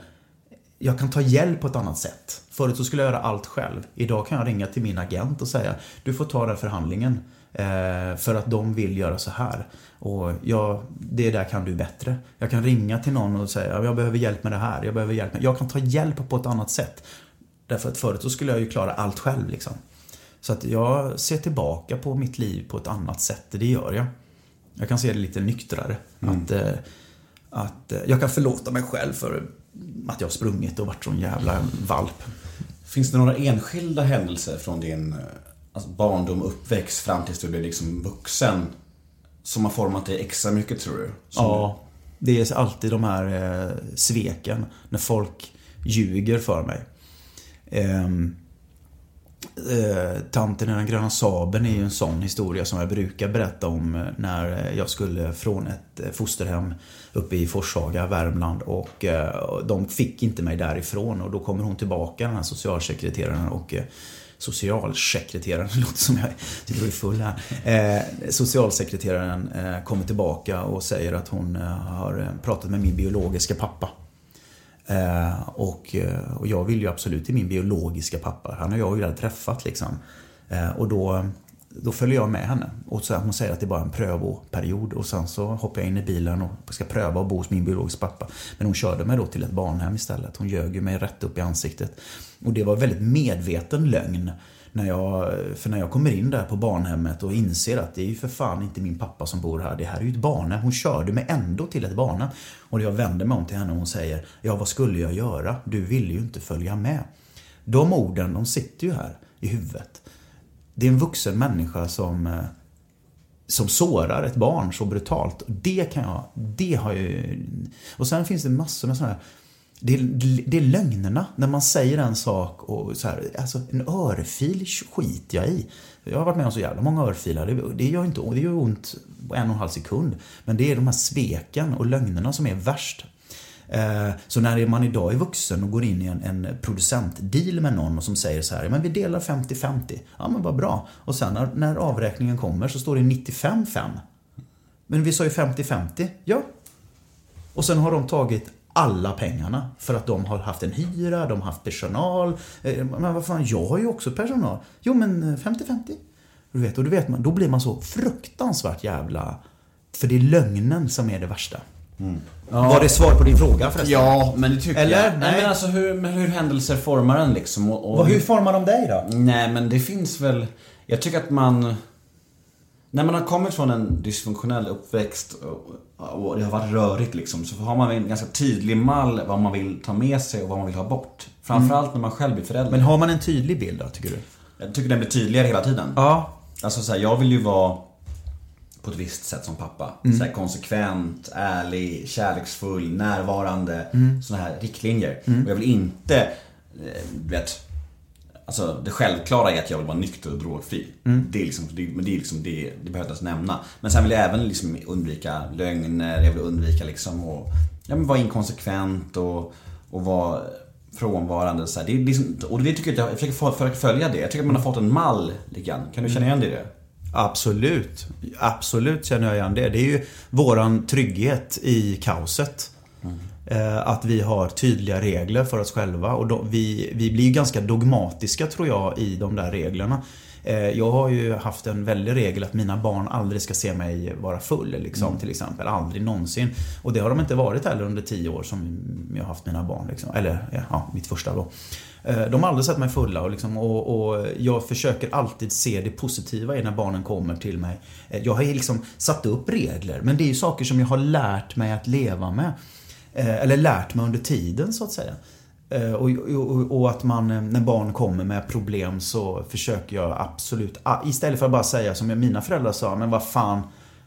jag kan ta hjälp på ett annat sätt. Förut så skulle jag göra allt själv. Idag kan jag ringa till min agent och säga du får ta den förhandlingen. Eh, för att de vill göra så här. Och jag, det där kan du bättre. Jag kan ringa till någon och säga jag behöver hjälp med det här. Jag behöver hjälp med... Jag kan ta hjälp på ett annat sätt. Därför att förut så skulle jag ju klara allt själv liksom. Så att jag ser tillbaka på mitt liv på ett annat sätt. Det gör jag. Jag kan se det lite nyktrare. Att, eh, att eh, jag kan förlåta mig själv för att jag har sprungit och varit sån jävla valp. Finns det några enskilda händelser från din eh, alltså barndom, uppväxt fram tills du blev liksom vuxen som har format dig extra mycket tror du? Som Ja, det är alltid de här eh, sveken när folk ljuger för mig. Ehm, eh, Tanten i den gröna sabeln är ju en sån historia som jag brukar berätta om eh, när jag skulle från ett eh, fosterhem uppe i Forshaga, Värmland och eh, de fick inte mig därifrån och då kommer hon tillbaka den här socialsekreteraren och eh, Socialsekreteraren, det låter som jag tycker jag är full här. Eh, socialsekreteraren eh, kommer tillbaka och säger att hon eh, har eh, pratat med min biologiska pappa. Eh, och, eh, och jag vill ju absolut till min biologiska pappa. Han och jag har ju redan träffat liksom. Eh, och då, då följer jag med henne. Och så hon säger att det är bara en prövoperiod. Och sen så hoppar jag in i bilen och ska pröva att bo hos min biologiska pappa. Men hon körde mig då till ett barnhem istället. Hon ljög ju mig rätt upp i ansiktet. Och det var väldigt medveten lögn. När jag, för när jag kommer in där på barnhemmet och inser att det är ju för fan inte min pappa som bor här. Det här är ju ett barnhem. Hon körde mig ändå till ett barnhem. Och jag vänder mig om till henne och hon säger Ja, vad skulle jag göra? Du ville ju inte följa med. De orden, de sitter ju här i huvudet. Det är en vuxen människa som eh, som sårar ett barn så brutalt. Det kan jag, det har ju... Och sen finns det massor med sådana här det är, det är lögnerna. När man säger en sak och så här, alltså en örfil skiter jag i. Jag har varit med om så jävla många örfilar. Det, det gör inte det gör ont på en och en halv sekund. Men det är de här sveken och lögnerna som är värst. Eh, Så när man idag är vuxen och går in i en, en producentdeal med någon och som säger så här, men vi delar 50-50. Ja men vad bra. Och sen när, när avräkningen kommer så står det 95-5. Men vi sa ju 50-50. Ja. Och sen har de tagit alla pengarna för att de har haft en hyra, de har haft personal. Eh, Men vad fan, jag har ju också personal. Jo men eh, 50-50. Du vet, och du vet man, då blir man så fruktansvärt jävla... För det är lögnen som är det värsta. Var det svar på din fråga förresten? Ja, men det tycker Eller? jag. Nej, men alltså hur, hur händelser formar en liksom. Och, och Hur formar de dig då? Nej, men det finns väl... Jag tycker att man... När man har kommit från en dysfunktionell uppväxt och, det har varit rörigt liksom, så har man en ganska tydlig mall vad man vill ta med sig och vad man vill ha bort. Framförallt när man själv blir förälder. Men har man en tydlig bild då, tycker du? Jag tycker den blir tydligare hela tiden. Ja. Alltså så här, jag vill ju vara på ett visst sätt som pappa. Mm. Så här, konsekvent, ärlig, kärleksfull, närvarande. Mm. Såna här riktlinjer. Mm. Och jag vill inte, eh, vet, Alltså det självklara är att jag vill vara nykter och drogfri. Mm. Det är liksom, det, men det, är liksom det, det behöver jag inte nämna. Men sen vill jag även liksom undvika lögner, jag vill undvika liksom att ja, men vara inkonsekvent och, och vara frånvarande. Så här. Det är liksom, och det tycker jag, jag försöker följa det. Jag tycker att man har fått en mall lite grann. Kan du känna igen dig i det? Absolut. Absolut känner jag igen det. Det är ju våran trygghet i kaoset. Eh, Att vi har tydliga regler för oss själva och då, vi, vi blir ganska dogmatiska tror jag i de där reglerna. Eh, Jag har ju haft en väldig regel att mina barn aldrig ska se mig vara full liksom, Mm. till exempel. Aldrig någonsin. Och det har de inte varit heller under tio år som jag har haft mina barn. Liksom. Eller ja, mitt första då. Eh, De har aldrig sett mig fulla och, liksom, och, och jag försöker alltid se det positiva i när barnen kommer till mig. Eh, Jag har ju liksom satt upp regler men det är ju saker som jag har lärt mig att leva med. Eh, eller lärt mig under tiden så att säga. Eh, och, och, och att man, eh, när barn kommer med problem så försöker jag absolut, ah, istället för att bara säga som mina föräldrar sa, men vad fan,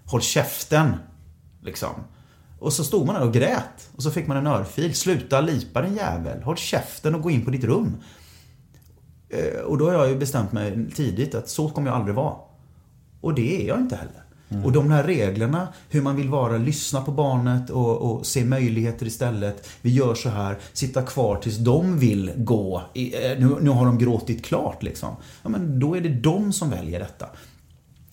håll käften. Liksom. Och så stod man där och grät. Och så fick man en örfil. Sluta lipa din jävel. Håll käften och gå in på ditt rum. Och då har jag ju bestämt mig tidigt att så kommer jag aldrig vara. Och det är jag inte heller. Mm. Och de här reglerna, hur man vill vara, lyssna på barnet och, och se möjligheter istället. Vi gör så här, sitta kvar tills de vill gå. Eh, nu, nu har de gråtit klart liksom. Ja, men då är det de som väljer detta.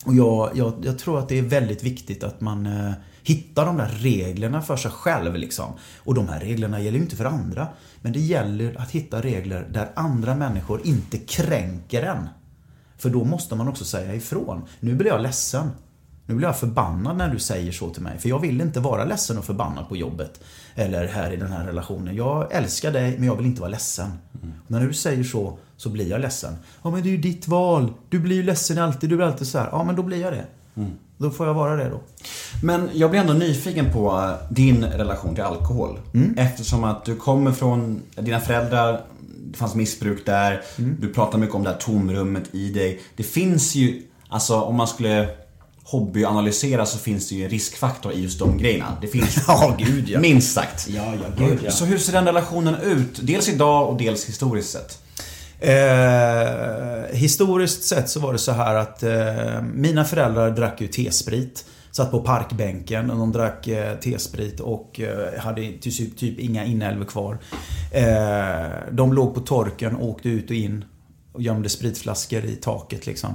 Och jag, jag, jag tror att det är väldigt viktigt att man eh, hittar de där reglerna för sig själv. Liksom. Och de här reglerna gäller ju inte för andra. Men det gäller att hitta regler där andra människor inte kränker en. För då måste man också säga ifrån. Nu blir jag ledsen. Nu blir jag förbannad när du säger så till mig. För jag vill inte vara ledsen och förbannad på jobbet. Eller här i den här relationen. Jag älskar dig men jag vill inte vara ledsen. Och när du säger så, så blir jag ledsen. Ja men det är ju ditt val. Du blir ju ledsen alltid. Du blir alltid så här. Ja men då blir jag det. Då får jag vara det då. Men jag blir ändå nyfiken på eh, din relation till alkohol. Eftersom att du kommer från dina föräldrar, det fanns missbruk där. Du pratar mycket om det här tomrummet i dig. Det finns ju, alltså om man skulle hobbyanalysera så finns det ju en riskfaktor i just de grejerna. Det finns Ja, gud ja. minst sagt. Ja, ja, gud ja. Så hur ser den relationen ut? Dels idag och dels historiskt sett. Eh, historiskt sett så var det så här att eh, mina föräldrar drack ju T-sprit. Satt på parkbänken och de drack eh, T-sprit och eh, hade typ, typ inga inälvor kvar. Eh, de låg på torken och åkte ut och in och gömde spritflaskor i taket liksom.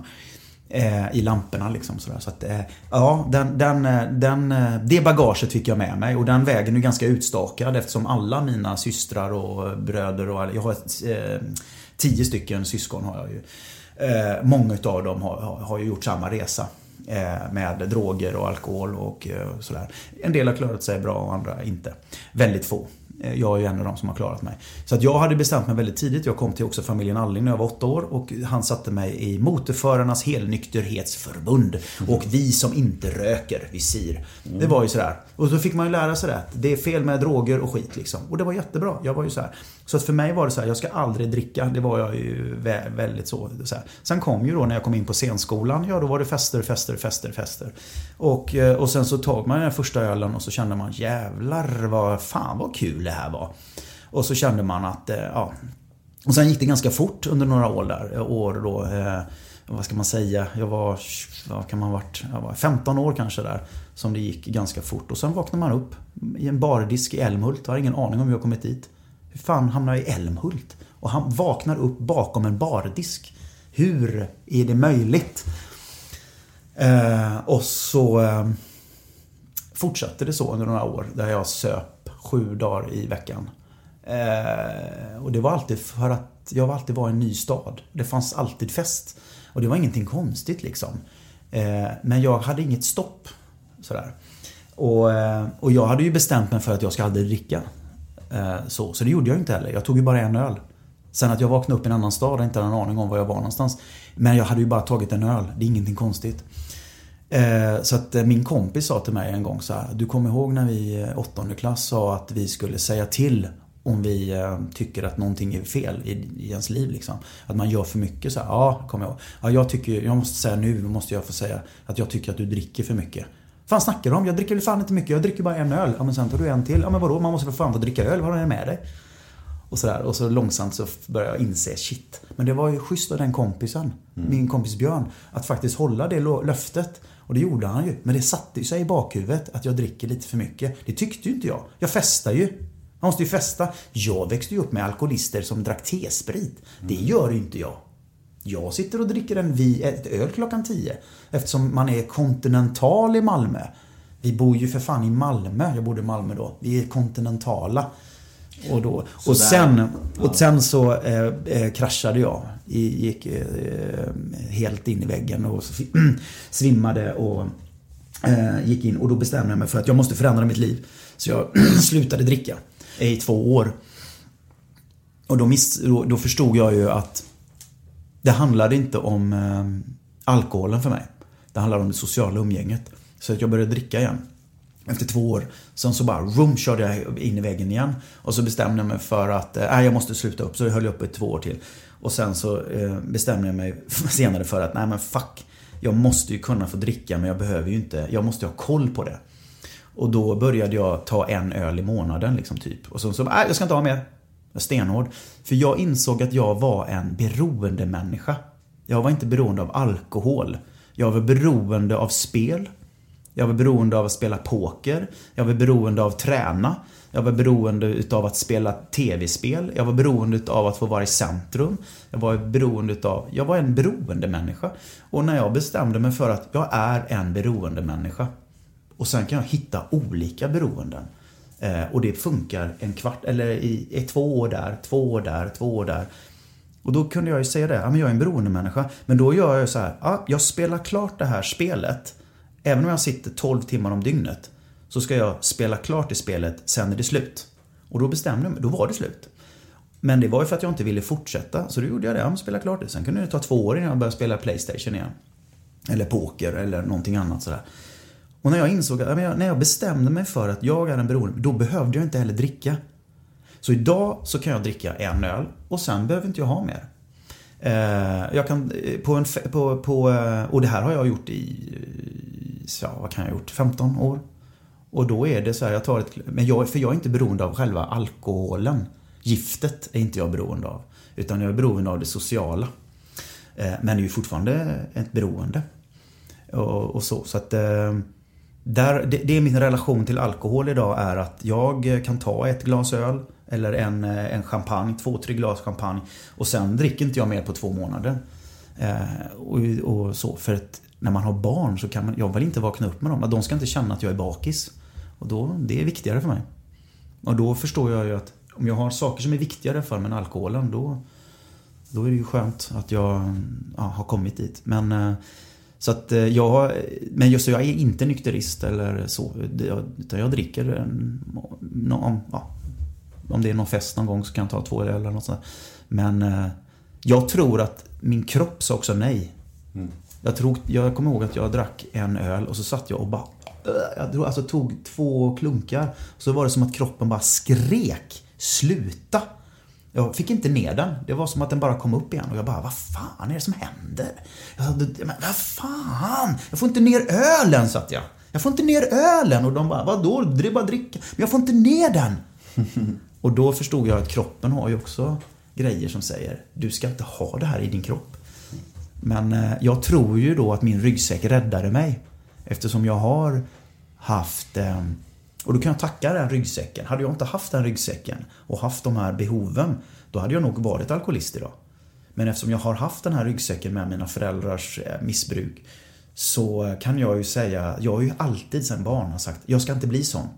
Eh, I lamporna liksom sådär. Så att, eh, ja, den, den, eh, den, det bagaget fick jag med mig och den vägen är ganska utstakad eftersom alla mina systrar och bröder och jag har ett, eh, tio stycken syskon har jag ju. Många utav dem har, har, ju gjort samma resa. Med droger och alkohol och sådär. En del har klarat sig bra och andra inte. Väldigt få. Eh, Jag är ju en av dem som har klarat mig. Så att jag hade bestämt mig väldigt tidigt. Jag kom till också familjen Alling när jag var åtta år och han satte mig i Motorförarnas helnykterhetsförbund. Och vi som inte röker, visir. Det var ju sådär. Och så fick man ju lära sig det. Det är fel med droger och skit liksom. Och det var jättebra. Jag var ju så här. Så att för mig var det så här, jag ska aldrig dricka. Det var jag ju väldigt så. så här. Sen kom ju då när jag kom in på scenskolan, ja då var det fester, fester, fester, fester. Och, eh, och sen så tog man den första ölen och så kände man jävlar vad fan vad kul det här var. Och så kände man att, eh, ja. Och sen gick det ganska fort under några år där. Eh, år då. Eh, vad ska man säga? Jag var, vad kan man varit? Jag var 15 år kanske där. Som det gick ganska fort. Och sen vaknade man upp i en bardisk i Älmhult. Jag har ingen aning om hur jag kommit dit. Hur fan hamnar jag i Älmhult? Och han vaknar upp bakom en bardisk. Hur är det möjligt? Eh, och så eh, fortsatte det så under några år där jag söp sju dagar i veckan. Eh, och det var alltid för att jag alltid var i en ny stad. Det fanns alltid fest. Och det var ingenting konstigt liksom. Eh, men jag hade inget stopp. Sådär. Och, eh, och jag hade ju bestämt mig för att jag ska aldrig dricka. Eh, så, så det gjorde jag inte heller. Jag tog ju bara en öl. Sen att jag vaknade upp i en annan stad och inte hade en aning om var jag var någonstans. Men jag hade ju bara tagit en öl. Det är ingenting konstigt. Eh, så att eh, min kompis sa till mig en gång så här. Du kommer ihåg när vi i åttonde klass sa att vi skulle säga till om vi tycker att någonting är fel i, i ens liv. Liksom. Att man gör för mycket. Så här, ja, kommer jag ihåg. Ja, jag, tycker, jag måste säga nu, måste jag få säga att jag tycker att du dricker för mycket fan snackar du om? Jag dricker väl fan inte mycket. Jag dricker bara en öl. Ja, men sen tar du en till. Ja, men vadå? Man måste väl fan få dricka öl. Vad har du med dig? Och sådär. Och så långsamt så börjar jag inse, shit. Men det var ju schysst av den kompisen, min kompis Björn, att faktiskt hålla det löftet. Och det gjorde han ju. Men det satte ju sig i bakhuvudet att jag dricker lite för mycket. Det tyckte ju inte jag. Jag festar ju. Man måste ju festa. Jag växte ju upp med alkoholister som drack T-sprit. Det gör ju inte jag. Jag sitter och dricker en vi, ett öl klockan 10. Eftersom man är kontinental i Malmö. Vi bor ju för fan i Malmö. Jag bodde i Malmö då. Vi är kontinentala. Och, då, och, sen, och sen så eh, eh, kraschade jag. Gick eh, helt in i väggen och sv- svimmade och eh, gick in. Och då bestämde jag mig för att jag måste förändra mitt liv. Så jag slutade dricka i två år. Och då, miss, då, då förstod jag ju att det handlade inte om eh, alkoholen för mig. Det handlade om det sociala umgänget. Så att jag började dricka igen. Efter två år. Sen så bara room körde jag in i väggen igen. Och så bestämde jag mig för att eh, jag måste sluta upp. Så jag höll upp i två år till. Och sen så eh, bestämde jag mig senare för att nej men fuck. Jag måste ju kunna få dricka men jag behöver ju inte. Jag måste ju ha koll på det. Och då började jag ta en öl i månaden liksom typ. Och så, så nej jag ska inte ha mer. Jag stenhård. För jag insåg att jag var en beroende människa. Jag var inte beroende av alkohol. Jag var beroende av spel. Jag var beroende av att spela poker. Jag var beroende av att träna. Jag var beroende utav att spela tv-spel. Jag var beroende utav att få vara i centrum. Jag var beroende utav... Jag var en beroende människa. Och när jag bestämde mig för att jag är en beroende människa och sen kan jag hitta olika beroenden. Eh, och det funkar en kvart, eller i, i två år där, två år där, två år där. Och då kunde jag ju säga det, ja men jag är en beroendemänniska. Men då gör jag ju så här, ja, jag spelar klart det här spelet. Även om jag sitter 12 timmar om dygnet. Så ska jag spela klart i spelet, sen är det slut. Och då bestämde jag mig, då var det slut. Men det var ju för att jag inte ville fortsätta. Så då gjorde jag det, ja, men spela klart det. Sen kunde det ta två år innan jag började spela Playstation igen. Eller poker eller någonting annat sådär. Och när jag insåg att, när jag bestämde mig för att jag är en beroende, då behövde jag inte heller dricka. Så idag så kan jag dricka en öl och sen behöver inte jag ha mer. Eh, jag kan, eh, på en, på, på, eh, och det här har jag gjort i, ja vad kan jag ha gjort, 15 år. Och då är det så här, jag tar ett, men jag, för jag är inte beroende av själva alkoholen. Giftet är inte jag beroende av. Utan jag är beroende av det sociala. Men det är ju fortfarande ett beroende. Och, och så, så att eh, där, det, det är min relation till alkohol idag är att jag kan ta ett glas öl eller en, eh, en champagne, två, tre glas champagne och sen dricker inte jag mer på två månader. Eh, och, och så, för att när man har barn så kan man, jag vill inte vakna upp med dem. De ska inte känna att jag är bakis. Och då, det är viktigare för mig. Och då förstår jag ju att om jag har saker som är viktigare för mig än alkoholen då, då är det ju skönt att jag ja, har kommit dit. Men eh, så att eh, jag, men just så jag är inte nykterist eller så. Utan jag dricker en, nå- ja, om det är någon fest någon gång så kan jag ta två öl eller något sånt. Men eh, jag tror att min kropp sa också nej. Jag, tror, jag kommer ihåg att jag drack en öl och så satt jag och bara jag drog, alltså, tog två klunkar. Så var det som att kroppen bara skrek Sluta! Jag fick inte ner den. Det var som att den bara kom upp igen och jag bara, vad fan är det som händer? Jag sa, "Det- men vad fan? Jag får inte ner ölen, satt jag. Jag får inte ner ölen. Och de bara, vadå? Det är bara dricka. Men jag får inte ner den. och då förstod jag att kroppen har ju också grejer som säger, du ska inte ha det här i din kropp. Men eh, jag tror ju då att min ryggsäck räddade mig. Eftersom jag har haft... Och då kan jag tacka den ryggsäcken. Hade jag inte haft den ryggsäcken och haft de här behoven, då hade jag nog varit alkoholist idag. Men eftersom jag har haft den här ryggsäcken med mina föräldrars eh, missbruk så kan jag ju säga, jag har ju alltid sedan barn har sagt, jag ska inte bli sån.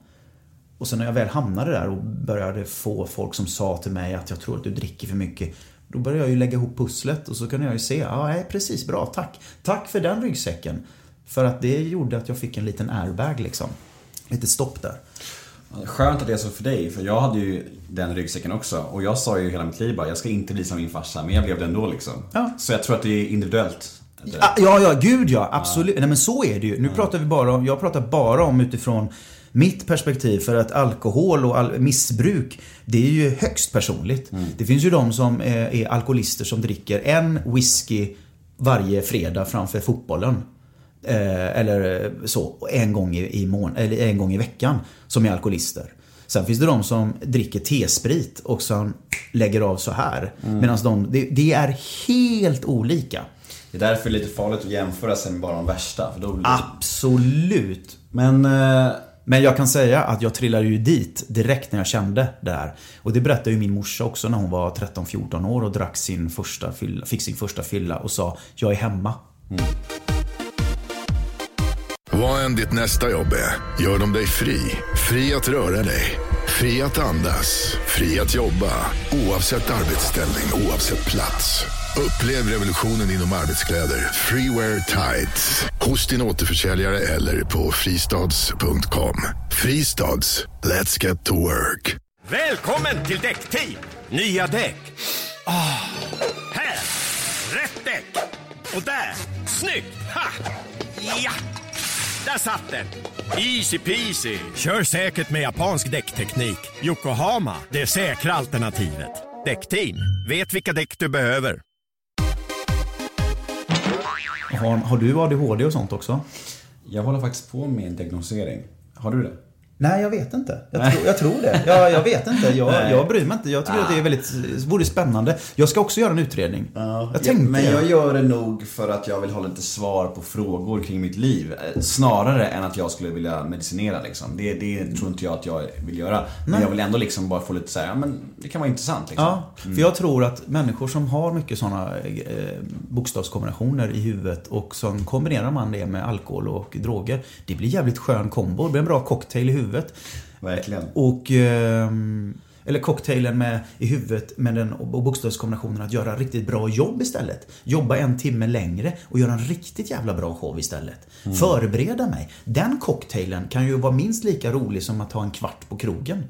Och sen när jag väl hamnade där och började få folk som sa till mig att jag tror att du dricker för mycket. Då började jag ju lägga ihop pusslet och så kunde jag ju se, ja nej, precis, bra, tack. Tack för den ryggsäcken. För att det gjorde att jag fick en liten airbag liksom. Lite stopp där. Skönt att det är så för dig, för jag hade ju den ryggsäcken också. Och jag sa ju hela mitt liv bara, jag ska inte bli som min farsa, men jag blev det ändå liksom. Ja. Så jag tror att det är individuellt. Ja, ja, ja, gud ja, absolut. Nej men så är det ju. Nu pratar vi bara om, jag pratar bara om utifrån Mitt perspektiv för att alkohol och all missbruk, det är ju högst personligt. Det finns ju de som är, är alkoholister som dricker en whisky varje fredag framför fotbollen. Eh, eller så, en gång i, i mån, eller en gång i veckan som är alkoholister. Sen finns det de som dricker T-sprit och som lägger av så här. Mm. Medan de, det, det är helt olika. Det är därför det är lite farligt att jämföra sig med bara de värsta. För då blir... Absolut. Men, eh, Men jag kan säga att jag trillade ju dit direkt när jag kände det här. Och det berättade ju min morsa också när hon var 13-14 år och drack sin första fylla, fick sin första fylla och sa jag är hemma. Vad än ditt nästa jobb är, gör de dig fri. Fri att röra dig. Fri att andas. Fri att jobba. Oavsett arbetsställning, oavsett plats. Upplev revolutionen inom arbetskläder. Freewear Tights. Hos din återförsäljare eller på fristads.com. Fristads. Let's get to work. Välkommen till Däckteam! Nya däck. Oh. här! Rätt däck. Och där! Snyggt! Ha! Ja! Där satt den! Easy peasy! Kör säkert med japansk däckteknik. Yokohama, det säkra alternativet. Däckteam, vet vilka däck du behöver. Har, har du ADHD och sånt också? jag håller faktiskt på med en diagnosering. Har du det? Nej, jag vet inte. Jag, tror, jag tror det. Jag, jag vet inte. Jag, Nej. jag bryr mig inte. Jag tycker att det är väldigt, det vore spännande. Jag ska också göra en utredning. jag tänkte men jag gör det nog för att jag vill ha lite svar på frågor kring mitt liv. eh, Snarare än att jag skulle vilja medicinera liksom. Det, det tror inte jag att jag vill göra. Men Nej. jag vill ändå liksom bara få lite så här, ja men det kan vara intressant liksom. Ja, för jag tror att människor som har mycket sådana eh, bokstavskombinationer i huvudet och som kombinerar man det med alkohol och droger. Det blir jävligt skön kombo. Det blir en bra cocktail i huvudet. Verkligen. Och... ehm, eller cocktailen med, i huvudet med den och bokstavskombinationen att göra riktigt bra jobb istället. Jobba en timme längre och göra en riktigt jävla bra show istället. Mm. Förbereda mig. Den cocktailen kan ju vara minst lika rolig som att ta en kvart på krogen.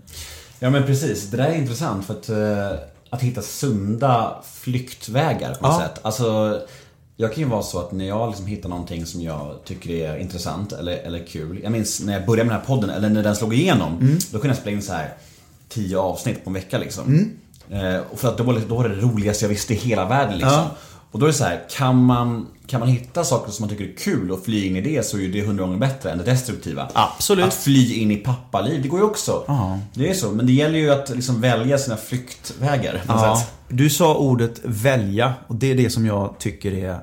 Ja men precis, det där är intressant för att, eh, att hitta sunda flyktvägar på något Ja. sätt. Alltså, jag kan ju vara så att när jag liksom hittar någonting som jag tycker är intressant eller, eller kul. Jag minns när jag började med den här podden, eller när den slog igenom. Mm. Då kunde jag spela in så här tio avsnitt på en vecka liksom. Eh, och för att då var, det, då var det det roligaste jag visste i hela världen liksom. Ja. Och då är det så här, kan man, kan man hitta saker som man tycker är kul och fly in i det så är ju det hundra gånger bättre än det destruktiva. Absolut. Att fly in i pappaliv, det går ju också. Ja. Det är så, men det gäller ju att liksom välja sina flyktvägar på Ja, sätt. du sa ordet välja och det är det som jag tycker är A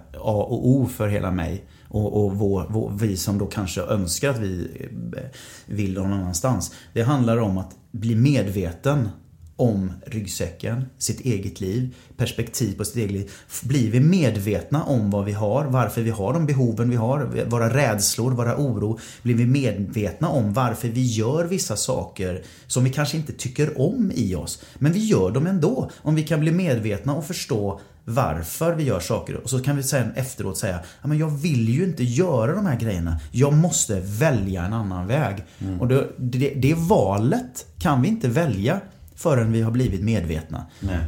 och O för hela mig. Och, och vår, vår, vi som då kanske önskar att vi eh, vill någon annanstans. Det handlar om att bli medveten om ryggsäcken, sitt eget liv, perspektiv på sitt eget liv. Blir vi medvetna om vad vi har, varför vi har de behoven vi har, våra rädslor, våra oro. Blir vi medvetna om varför vi gör vissa saker som vi kanske inte tycker om i oss. Men vi gör dem ändå. Om vi kan bli medvetna och förstå varför vi gör saker. Och så kan vi sen efteråt säga, ja, men jag vill ju inte göra de här grejerna. Jag måste välja en annan väg. Och det, det, det valet kan vi inte välja förrän vi har blivit medvetna. Nej.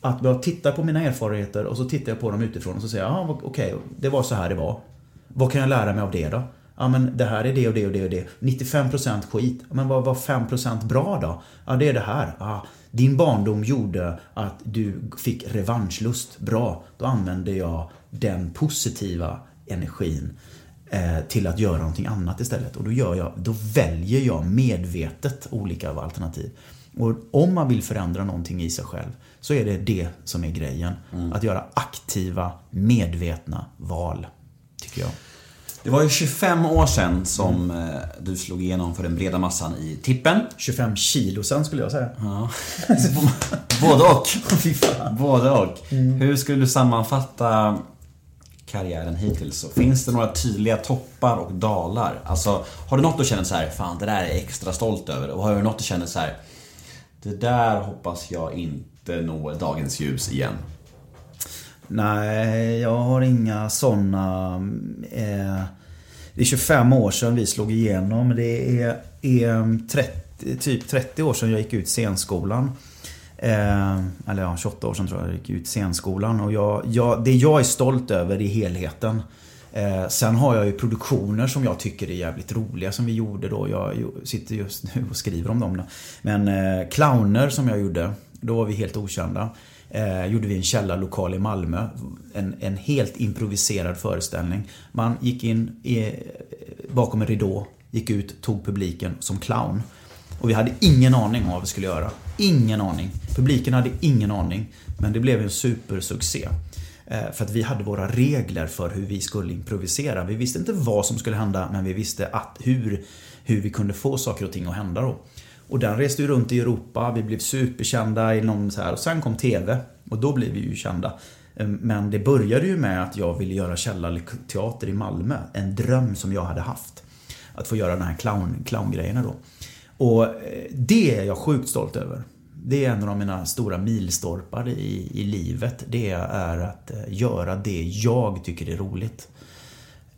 Att jag tittar på mina erfarenheter och så tittar jag på dem utifrån och så säger jag, ja okej, det var så här det var. Vad kan jag lära mig av det då? Ja men det här är det och det och det och det. 95% skit. Ja, Men vad var 5% bra då? Ja det är det här. Ja, din barndom gjorde att du fick revanschlust. Bra. Då använde jag den positiva energin eh, till att göra någonting annat istället. Och då, gör jag, då väljer jag medvetet olika alternativ. Och om man vill förändra någonting i sig själv så är det det som är grejen. Att göra aktiva, medvetna val. Tycker jag. Det var ju 25 år sedan som eh, du slog igenom för den breda massan i tippen. 25 kilo sen skulle jag säga. Ja. Både och. Både och. Hur skulle du sammanfatta karriären hittills? Så Finns det några tydliga toppar och dalar? Alltså, har du något du känner så här, fan det där är jag extra stolt över? Och har du något du känner så här, det där hoppas jag inte når dagens ljus igen? Nej, jag har inga sådana. Eh, det är 25 år sedan vi slog igenom. Det är, är 30, typ 30 år sedan jag gick ut scenskolan. Eh, eller ja, 28 år sedan tror jag jag gick ut scenskolan. Och jag, jag, det jag är stolt över är helheten. Eh, sen har jag ju produktioner som jag tycker är jävligt roliga som vi gjorde då. Jag sitter just nu och skriver om dem. Då. Men eh, clowner som jag gjorde, då var vi helt okända. Eh, gjorde vi en källarlokal i Malmö. En, en helt improviserad föreställning. Man gick in i, bakom en ridå, gick ut, tog publiken som clown. Och vi hade ingen aning om vad vi skulle göra. Ingen aning. Publiken hade ingen aning. Men det blev en supersuccé. Eh, för att vi hade våra regler för hur vi skulle improvisera. Vi visste inte vad som skulle hända men vi visste att hur, hur vi kunde få saker och ting att hända då. Och den reste ju runt i Europa, vi blev superkända i någon så här. Och sen kom TV och då blev vi ju kända. Ehm, men det började ju med att jag ville göra källarteater i Malmö. En dröm som jag hade haft. Att få göra den här clown, clowngrejerna då. Och eh, det är jag sjukt stolt över. Det är en av mina stora milstolpar i, i livet. Det är att eh, göra det jag tycker är roligt.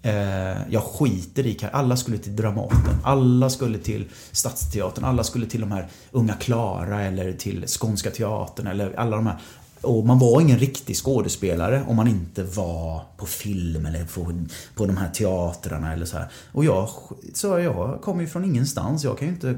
Eh, jag skiter i Alla skulle till Dramaten, alla skulle till Stadsteatern, alla skulle till de här Unga Klara eller till Skånska Teatern eller alla de här. Och man var ingen riktig skådespelare om man inte var på film eller på, på de här teatrarna eller så här. Och jag, sa, jag kommer ju från ingenstans. Jag kan ju inte...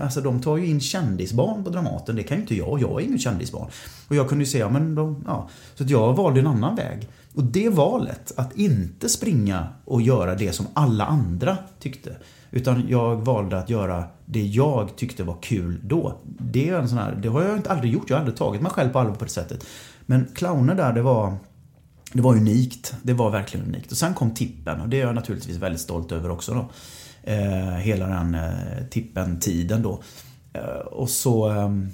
Alltså de tar ju in kändisbarn på Dramaten. Det kan ju inte jag. Jag är ingen kändisbarn. Och jag kunde ju säga, men de, ja. Så att jag valde en annan väg. Och det valet, att inte springa och göra det som alla andra tyckte. Utan jag valde att göra det jag tyckte var kul då. Det, är en sån här, det har jag inte aldrig gjort. Jag har aldrig tagit mig själv på allvar på det sättet. Men clowner där, det var... Det var unikt. Det var verkligen unikt. Och sen kom Tippen och det är jag naturligtvis väldigt stolt över också då. Eh, hela den eh, Tippen-tiden då. Eh, och så... ehm,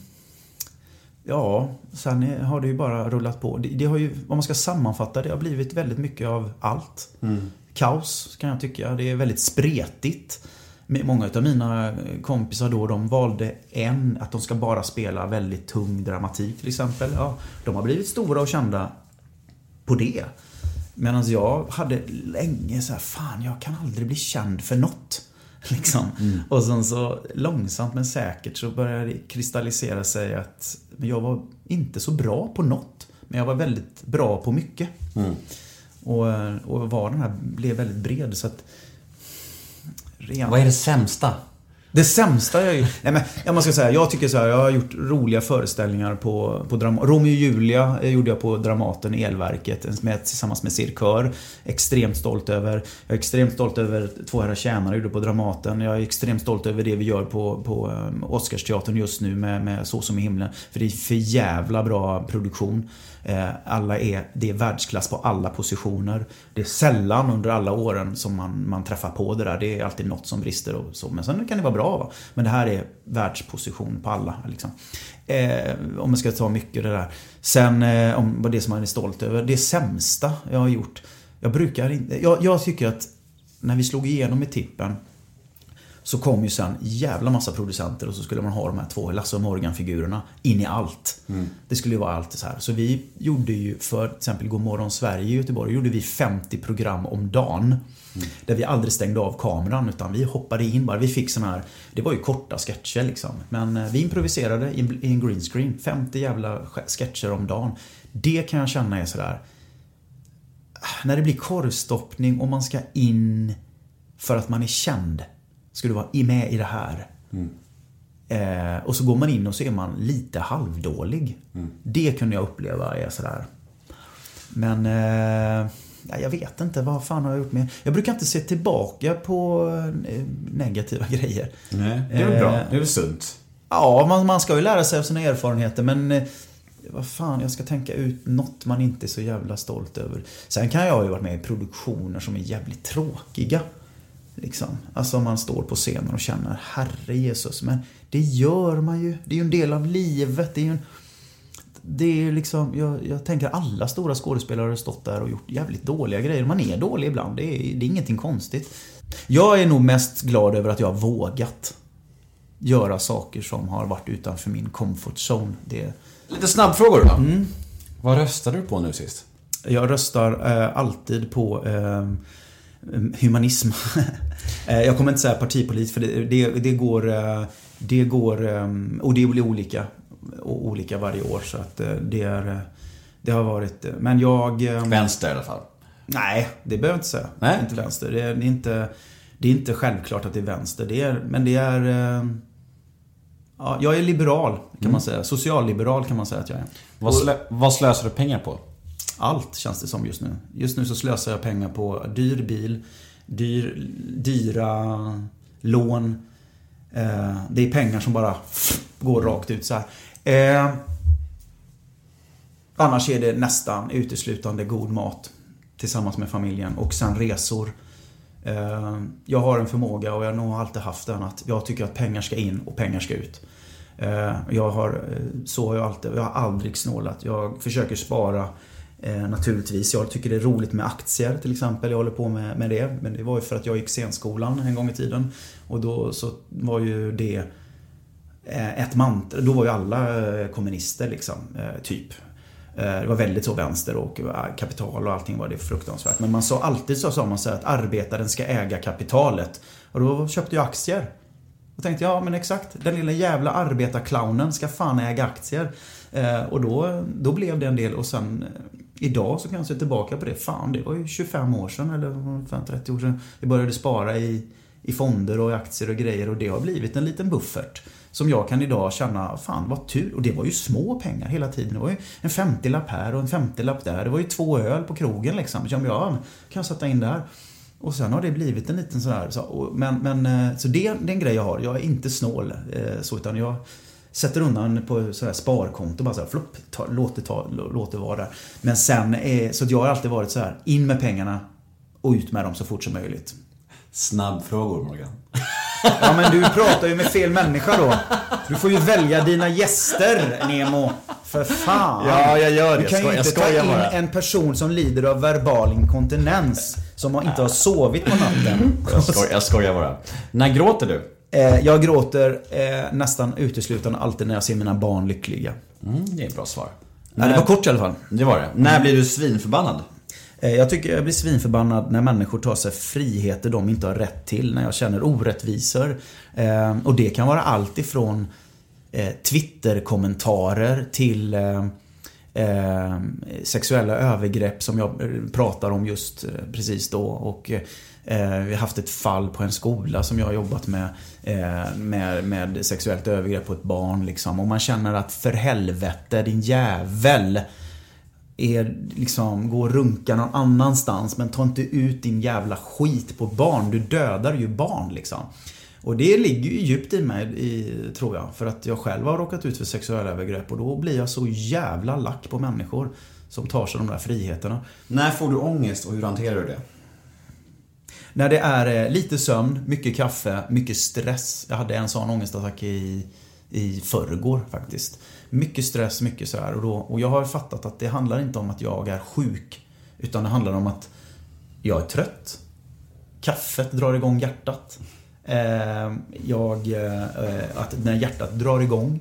Ja, sen har det ju bara rullat på. Det, det har ju, om man ska sammanfatta, det har blivit väldigt mycket av allt. Kaos kan jag tycka. Det är väldigt spretigt. Många av mina kompisar då, de valde en, att de ska bara spela väldigt tung dramatik till exempel. Ja, de har blivit stora och kända på det. Medan jag hade länge så här, fan jag kan aldrig bli känd för något. Liksom. Och sen så långsamt men säkert så började det kristallisera sig att jag var inte så bra på något. Men jag var väldigt bra på mycket. Och, och var den här blev väldigt bred så att... Ren... Vad är det sämsta? Det sämsta jag gjort? Nej men, jag måste säga, jag tycker så här, jag har gjort roliga föreställningar på, på Dram- Romeo och Julia eh, gjorde jag på Dramaten, Elverket, med, tillsammans med Cirkör. Extremt stolt över. Jag är extremt stolt över Två herrar tjänare gjorde på Dramaten. Jag är extremt stolt över det vi gör på, på um, Oscarsteatern just nu med, med Så som i himlen. För det är för jävla bra produktion. Eh, Alla är, det är världsklass på alla positioner. Det är sällan under alla åren som man, man träffar på det där. Det är alltid något som brister och så. Men sen kan det vara bra. Va? Men det här är världsposition på alla. Liksom. Eh, om man ska ta mycket det där. Sen eh, om det som man är stolt över. Det sämsta jag har gjort. Jag brukar inte... Jag, jag tycker att när vi slog igenom i tippen så kom ju sen jävla massa producenter och så skulle man ha de här två Lasse och Morgan-figurerna in i allt. Det skulle ju vara allt så här. Så vi gjorde ju för till exempel Godmorgon Sverige i Göteborg, gjorde vi 50 program om dagen. Där vi aldrig stängde av kameran utan vi hoppade in bara. Vi fick såna här, det var ju korta sketcher liksom. Men eh, vi improviserade i en- green screen. 50 jävla sketcher om dagen. Det kan jag känna är sådär ah, när det blir korvstoppning och man ska in för att man är känd. Ska du vara med i det här? Mm. Eh, och så går man in och så är man lite halvdålig. Det kunde jag uppleva är sådär. Men eh, ja, jag vet inte, vad fan har jag gjort med? Jag brukar inte se tillbaka på eh, negativa grejer. Nej, det är väl bra. Eh, Det är väl sunt. Ja, man, man ska ju lära sig av sina erfarenheter men eh, vad fan, jag ska tänka ut något man inte är så jävla stolt över. Sen kan jag ju varit med i produktioner som är jävligt tråkiga. Liksom. Alltså om man står på scenen och känner herre Jesus. Men det gör man ju. Det är ju en del av livet. Det är ju en, det är liksom, jag, jag tänker alla stora skådespelare har stått där och gjort jävligt dåliga grejer. Man är dålig ibland. Det är, det är ingenting konstigt. Jag är nog mest glad över att jag har vågat göra saker som har varit utanför min comfort zone. Det, Lite snabbfrågor då. Mm. Vad röstade du på nu sist? Jag röstar eh, alltid på eh, humanism. eh, jag kommer inte säga partipolit för det, det, det går... Eh, det går... Eh, och det blir olika. Olika varje år så att eh, det är... eh, Det har varit... eh, Men jag... Eh, Vänster i alla fall. Nej, det behöver jag inte säga. Nej. Inte vänster. Det är, det är inte, det är inte självklart att det är vänster. Det är, men det är... eh, Ja, jag är liberal kan man säga. Socialliberal kan man säga att jag är. Vad, slö, vad slösar du pengar på? Allt känns det som just nu. Just nu så slösar jag pengar på dyr bil, dyr, dyra lån. Eh, det är pengar som bara går rakt ut så här. Eh, annars är det nästan uteslutande god mat tillsammans med familjen och sen resor. Eh, jag har en förmåga och jag har nog alltid haft den att jag tycker att pengar ska in och pengar ska ut. Eh, jag har, eh, så har jag alltid, jag har aldrig snålat. Jag försöker spara eh, naturligtvis. Jag tycker det är roligt med aktier till exempel. Jag håller på med, med det. Men det var ju för att jag gick scenskolan en gång i tiden. Och då så var ju det eh, ett mantra. Då var ju alla eh, kommunister liksom, eh, typ. Eh, Det var väldigt så vänster och eh, kapital och allting var det fruktansvärt. Men man sa alltid så sa man så här att arbetaren ska äga kapitalet. Och då köpte jag aktier. Då tänkte jag, ja men exakt. Den lilla jävla arbetarclownen ska fan äga aktier. Eh, och då, då blev det en del och sen eh, idag så kan jag se tillbaka på det. Fan, det var ju 25 år sedan eller 30 år sedan. Jag började spara i, i fonder och i aktier och grejer och det har blivit en liten buffert. Som jag kan idag känna, fan vad tur. Och det var ju små pengar hela tiden. Det var ju en 50-lapp här och en 50-lapp där. Det var ju två öl på krogen liksom. Som jag kan jag sätta in där. Och sen har det blivit en liten sån här, så, och- men, men eh, så det, det är en grej jag har. Jag är inte snål eh, så utan jag sätter undan på så här sparkonto bara så här, flopp, ta, låt, det ta, lå- låt det vara där. Men sen, eh, så jag har alltid varit så här, in med pengarna och ut med dem så fort som möjligt. Snabbfrågor Morgan. Ja men du pratar ju med fel människa då. Du får ju välja dina gäster Nemo. För fan. Ja, jag gör det. Du kan ju Jag inte ta in bara. en person som lider av verbal inkontinens. Som inte har sovit på natten. Jag, skoj, jag skojar bara. När gråter du? Eh, Jag gråter eh, nästan uteslutande alltid när jag ser mina barn lyckliga. Mm, det är ett bra svar. Nej, det var kort i alla fall. Det var det. När blir du svinförbannad? Eh, Jag tycker jag blir svinförbannad när människor tar sig friheter de inte har rätt till. När jag känner orättvisor. Eh, Och det kan vara allt ifrån eh, Twitter-kommentarer till eh, sexuella övergrepp som jag eh, pratar om just eh, precis då. Och eh, vi har haft ett fall på en skola som jag har jobbat med, eh, med, med sexuellt övergrepp på ett barn. Liksom. Och man känner att för helvete din jävel är liksom, gå och runka någon annanstans men ta inte ut din jävla skit på barn. Du dödar ju barn liksom. Och det ligger ju djupt i mig, i, tror jag. För att jag själv har råkat ut för sexuella övergrepp och då blir jag så jävla lack på människor som tar sig de där friheterna. När får du ångest och hur hanterar du det? När det är eh, lite sömn, mycket kaffe, mycket stress. Jag hade en sån ångestattack i, i förrgår faktiskt. Mycket stress, mycket så här. Och, då, och jag har fattat att det handlar inte om att jag är sjuk. Utan det handlar om att jag är trött. Kaffet drar igång hjärtat. Eh, jag, eh, att när hjärtat drar igång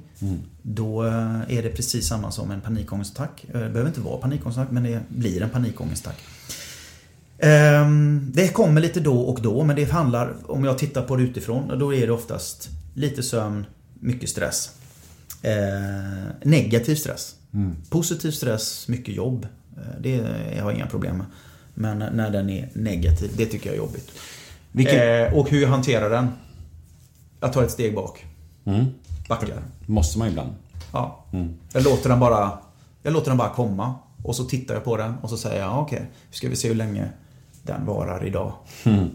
då eh, är det precis samma som en panikångestattack. Det behöver inte vara panikångestattack men det blir en panikångestattack. Ehm, Det kommer lite då och då men det handlar, om jag tittar på det utifrån, då är det oftast lite sömn, mycket stress. Negativ stress. Positiv stress, mycket jobb. Det har jag inga problem med. Men när den är negativ, det tycker jag är jobbigt. Vilken- Eh, och hur jag hanterar den? Jag tar ett steg bak. Mm. Backar. Måste man ibland. Ja. Mm. Jag låter den bara Jag låter den bara komma. Och så tittar jag på den och så säger jag, ja, okej, nu ska vi se hur länge den varar idag. Mm.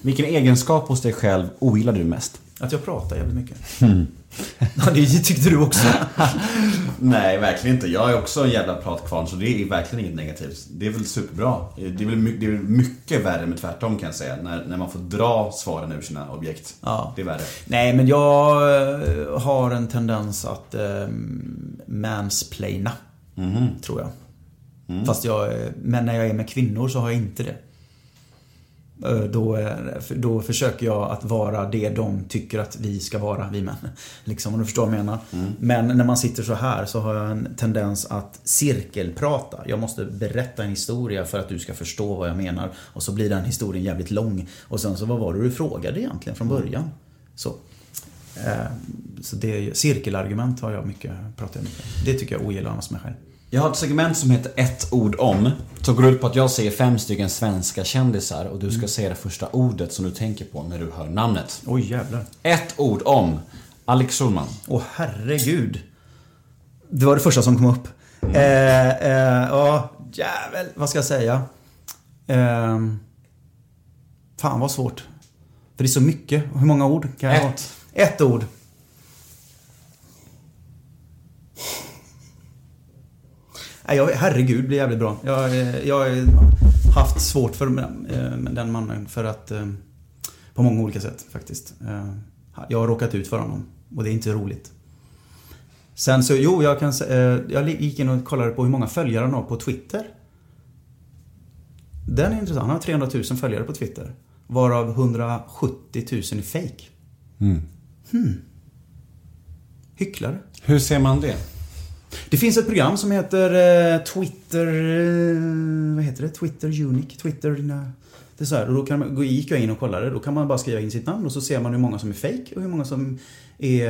Vilken egenskap hos dig själv ogillar du mest? Att jag pratar jävligt mycket. Mm. Ja, det tyckte du också. Nej, verkligen inte. Jag är också en jävla pratkvarn, så det är verkligen inget negativt. Det är väl superbra. Det är väl mycket, det är väl mycket värre med tvärtom kan jag säga. När, när man får dra svaren ur sina objekt. Ja. Det är värre. Nej, men jag eh, har en tendens att eh, mansplaina. Mhm. Tror jag. Fast jag, eh, men när jag är med kvinnor så har jag inte det. Eh, Då, då försöker jag att vara det de tycker att vi ska vara, vi män. Liksom, om du förstår vad jag menar. Men när man sitter så här så har jag en tendens att cirkelprata. Jag måste berätta en historia för att du ska förstå vad jag menar. Och så blir den historien jävligt lång. Och sen så, vad var det du frågade egentligen från början? Så. Eh, Så det, cirkelargument har jag mycket, pratar jag mycket om. Det tycker jag ogillar annars mig själv. Jag har ett segment som heter ett ord om. Som går ut på att jag säger fem stycken svenska kändisar och du ska Mm. säga det första ordet som du tänker på när du hör namnet. Oj jävlar. Ett ord om. Alex Schulman. Åh herregud. Det var det första som kom upp. Eh, eh, ja, jävel. Vad ska jag säga? Eh, fan vad svårt. För det är så mycket. Hur många ord kan jag ha? Ett. Ett ord. Nej, jag, herregud, blir jävligt bra. Jag, eh, jag har haft svårt för eh, den mannen för att... eh, På många olika sätt faktiskt. Eh, Jag har råkat ut för honom och det är inte roligt. Sen så, jo, jag kan. Jag gick in och kollade på hur många följare han har på Twitter. Den är intressant. Han har 300 000 följare på Twitter. Varav 170 000 är fake. Mm. Hmm. Hycklare. Hur ser man det? Det finns ett program som heter eh, Twitter... Eh, vad heter det? Twitter Unique? Twitter... nej. Det är så här, och då kan man, gick jag in och kollade. Då kan man bara skriva in sitt namn och så ser man hur många som är fake och hur många som är,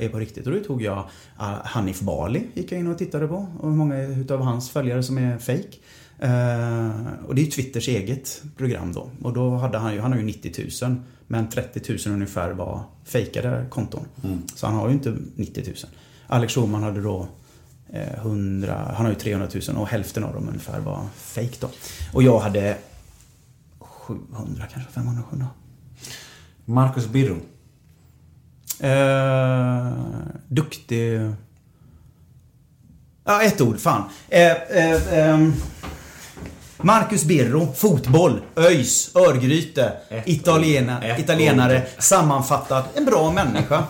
är på riktigt. Och då tog jag uh, Hanif Bali, gick jag in och tittade på. Och hur många utav hans följare som är fake. Eh, och det är ju Twitters eget program då. Och då hade han ju, han har ju 90 000. Men 30 000 ungefär var fejkade konton. Mm. Så han har ju inte 90 000. Alex Schulman hade då eh, 100, han har ju 300 000 och hälften av dem ungefär var fake då. Och jag hade 700 kanske, 500, 700. Marcus Birro. Eh, duktig... Ja, ett ord. Fan. Eh, eh, ehm. Marcus Birro, fotboll, ÖIS, Örgryte, Italiena, Ett italienare, ord. sammanfattad, en bra människa.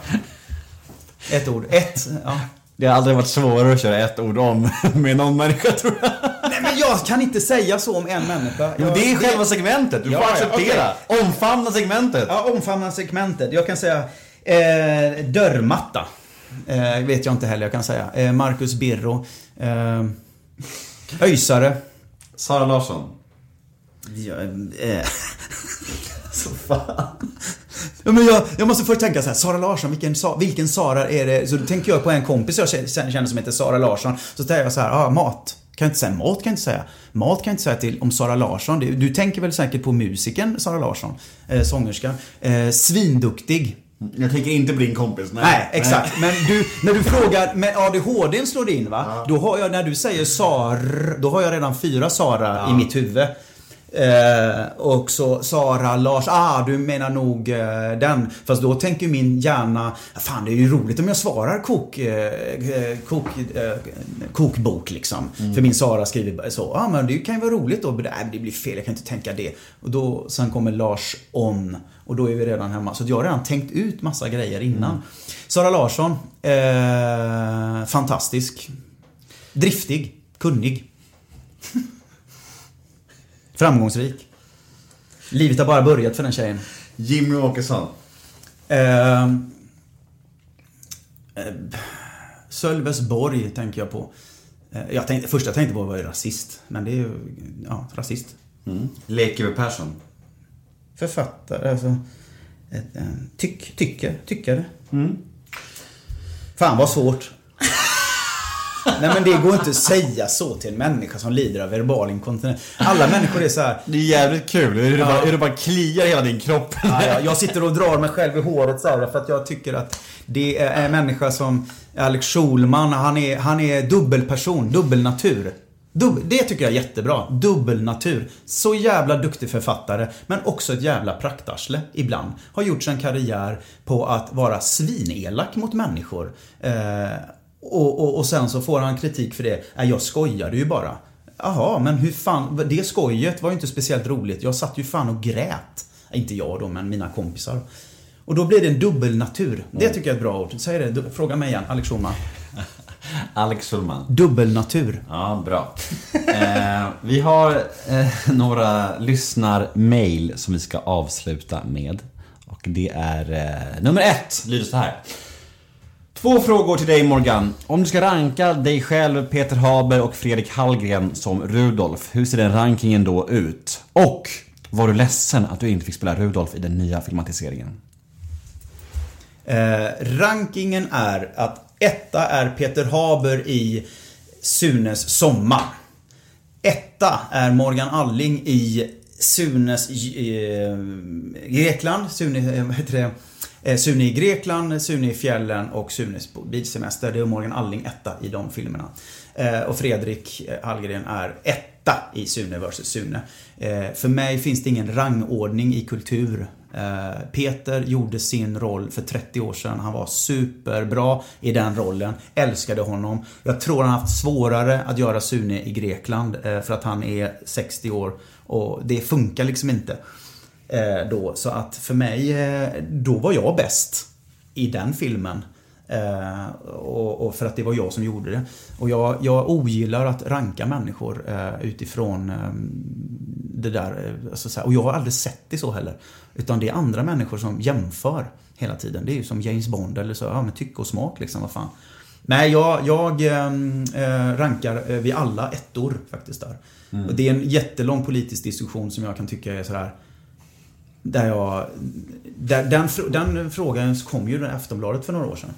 Ett ord. Ett, ja. Det har aldrig varit svårare att köra ett ord om med någon människa tror jag. Nej men jag kan inte säga så om en människa. Jo, Jag- det är själva segmentet. Du får ja, acceptera. Omfamna segmentet. Ja, omfamna segmentet. Jag kan säga eh, dörrmatta. Eh, vet jag inte heller jag kan säga. Eh, Marcus Birro. Eh, Öysare. Sara Larsson. Ja, eh. Så fan. Ja, men jag, jag måste först tänka så här, Sara Larsson, vilken, vilken Sara är det? Så då tänker jag på en kompis jag känner som heter Sara Larsson. Så tänker jag så här, ah, mat. Kan jag inte säga mat, kan jag inte säga. Mat kan jag inte säga till om Sara Larsson. Du, du tänker väl säkert på musikern Sara Larsson, eh, sångerskan. Eh, svinduktig. Jag tänker inte bli din kompis. Nej, Nej, exakt. Men du, när du frågar, med ADHD slår in va? Då har jag, när du säger Sar, då har jag redan fyra Sara i mitt huvud. Eh, och så Sara, Lars, ah du menar nog eh, den. Fast då tänker min hjärna, fan det är ju roligt om jag svarar kok, eh, eh, kok, eh, kokbok liksom. För min Sara skriver så, ah men det kan ju vara roligt då. Nej, det blir fel, jag kan inte tänka det. Och då, sen kommer Lars on. Och då är vi redan hemma. Så jag har redan tänkt ut massa grejer innan. Sara Larsson, eh, fantastisk. Driftig, kunnig. Framgångsrik. Livet har bara börjat för den tjejen. Jimmy Åkesson. Eh, eh, Sölvesborg tänker jag på. Eh, jag tänkte, första jag tänkte på var ju rasist. Men det är ju, ja, rasist. Mm. Lekeberg Persson. Författare, alltså. Ett, eh, tyck, tycker, tyckare. Fan vad svårt. Nej men det går inte att säga så till en människa som lider av verbal inkontinens. Alla människor är så här. Det är jävligt kul. Hur det, Ja. bara, hur det bara kliar hela din kropp. Ja, ja, jag sitter och drar mig själv i håret så här, för att jag tycker att det är en människa som Alex Schulman, han är, han är dubbelperson, dubbelnatur. Dub, det tycker jag är jättebra. Dubbelnatur. Så jävla duktig författare, men också ett jävla praktarsle ibland. Har gjort sin karriär på att vara svinelak mot människor. Eh, och, och, och sen så får han kritik för det. Nej, jag skojade ju bara. Jaha, men hur fan, det skojet var ju inte speciellt roligt. Jag satt ju fan och grät. Inte jag då, men mina kompisar. Och då blir det en dubbelnatur. Det tycker jag är ett bra ord. Säg det, fråga mig igen, Alex Schulman. Alex Schulman. Dubbelnatur. Ja, bra. Eh, vi har eh, några lyssnarmail som vi ska avsluta med. Och det är eh, nummer ett, lyder så här. Två frågor till dig Morgan. Om du ska ranka dig själv, Peter Haber och Fredrik Hallgren som Rudolf, hur ser den rankingen då ut? Och var du ledsen att du inte fick spela Rudolf i den nya filmatiseringen? Eh, rankingen är att etta är Peter Haber i Sunes sommar. Etta är Morgan Alling i Sunes eh, Grekland. Sune, eh, vad heter det? Eh, Sune i Grekland, Sune i fjällen och Sunes bilsemester. Det är Morgan Alling etta i de filmerna. Eh, och Fredrik eh, Hallgren är etta i Sune vs Sune. För mig finns det ingen rangordning i kultur. Peter gjorde sin roll för 30 år sedan. Han var superbra i den rollen. Älskade honom. Jag tror han haft svårare att göra Sune i Grekland för att han är 60 år och det funkar liksom inte. Eh, då. Så att för mig, eh, då var jag bäst i den filmen. Eh, och, och, för att det var jag som gjorde det. Och jag, jag ogillar att ranka människor eh, utifrån eh, det där. Alltså så här, och jag har aldrig sett det så heller. Utan det är andra människor som jämför hela tiden. Det är ju som James Bond eller så, ja men tycke och smak liksom, vad fan. Nej, jag, jag eh, rankar eh, vi alla ettor faktiskt där. Mm. Och det är en jättelång politisk diskussion som jag kan tycka är sådär där jag... Där, den, den frågan kom ju i Aftonbladet för några år sedan.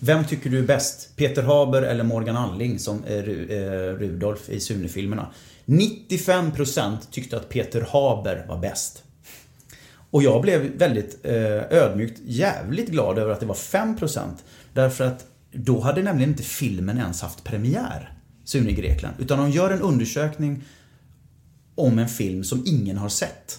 Vem tycker du är bäst? Peter Haber eller Morgan Alling som är eh, Rudolf i Sune-filmerna? 95% tyckte att Peter Haber var bäst. Och jag blev väldigt eh, ödmjukt jävligt glad över att det var 5% Därför att då hade nämligen inte filmen ens haft premiär, Sune i Grekland. Utan de gör en undersökning om en film som ingen har sett.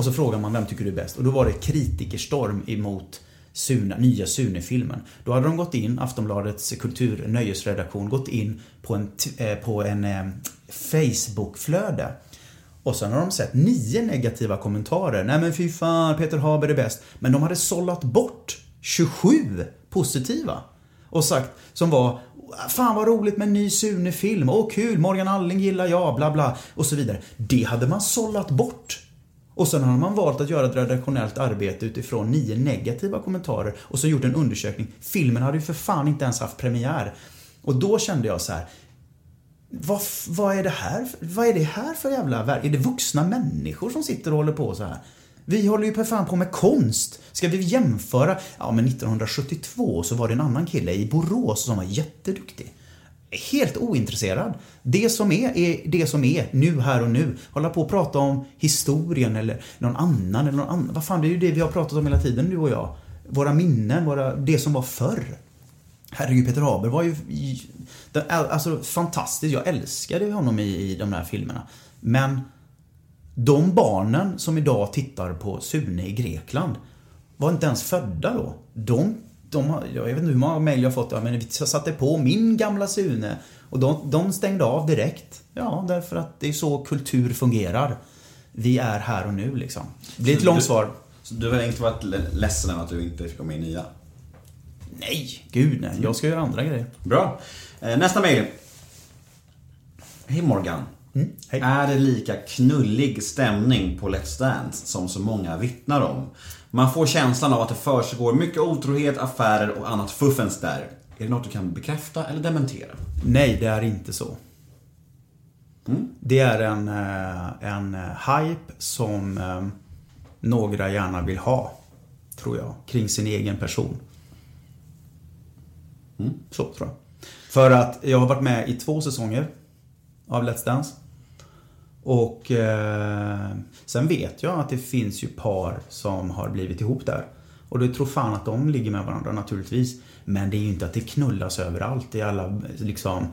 Och så frågar man vem tycker du är bäst? Och då var det kritikerstorm emot Sune, nya Sune-filmen. Då hade de gått in, Aftonbladets kultur nöjesredaktion, gått in på en, eh, på en eh, Facebook-flöde. Och sen har de sett nio negativa kommentarer. Nej men fy fan, Peter Haber är bäst. Men de hade sållat bort 27 positiva. Och sagt, som var Fan vad roligt med en ny Sune-film. Åh kul, Morgan Alling gillar jag, bla bla. Och så vidare. Det hade man sållat bort. Och sen har man valt att göra ett redaktionellt arbete utifrån nio negativa kommentarer och så gjort en undersökning. Filmen hade ju för fan inte ens haft premiär. Och då kände jag så här. Vad, vad är det här? Vad är det här för jävla värld? Är det vuxna människor som sitter och håller på så här? Vi håller ju för fan på med konst. Ska vi jämföra? Ja, men 1972 så var det en annan kille i Borås som var jätteduktig helt ointresserad. Det som är, är det som är nu, här och nu. Hålla på och prata om historien eller någon annan eller någon annan. Vad fan, det är ju det vi har pratat om hela tiden, du och jag. Våra minnen, våra, det som var förr. Herregud, Peter Haber var ju alltså, fantastisk. Jag älskade honom i, i de där filmerna. Men de barnen som idag tittar på Sune i Grekland var inte ens födda då. De de har, jag vet inte hur många mejl jag fått, men vi satte på min gamla Sune och de, de stängde av direkt. Ja, därför att det är så kultur fungerar. Vi är här och nu liksom. Det blir ett långt svar. Så du har inte varit ledsen över att du inte fick vara med i nya? Nej, gud nej. Jag ska göra andra grejer. Bra. Eh, nästa mejl. Hej Morgan. Mm, hej. Är det lika knullig stämning på Let's Dance som så många vittnar om? Man får känslan av att det försiggår mycket otrohet, affärer och annat fuffens där. Är det något du kan bekräfta eller dementera? Nej, det är inte så. Mm. Det är en, eh, en hype som eh, några gärna vill ha, tror jag, kring sin egen person. Mm. Så, tror jag. För att jag har varit med i två säsonger av Let's Dance. Och eh, sen vet jag att det finns ju par som har blivit ihop där. Och det tror fan att de ligger med varandra naturligtvis. Men det är ju inte att det knullas överallt. i alla liksom...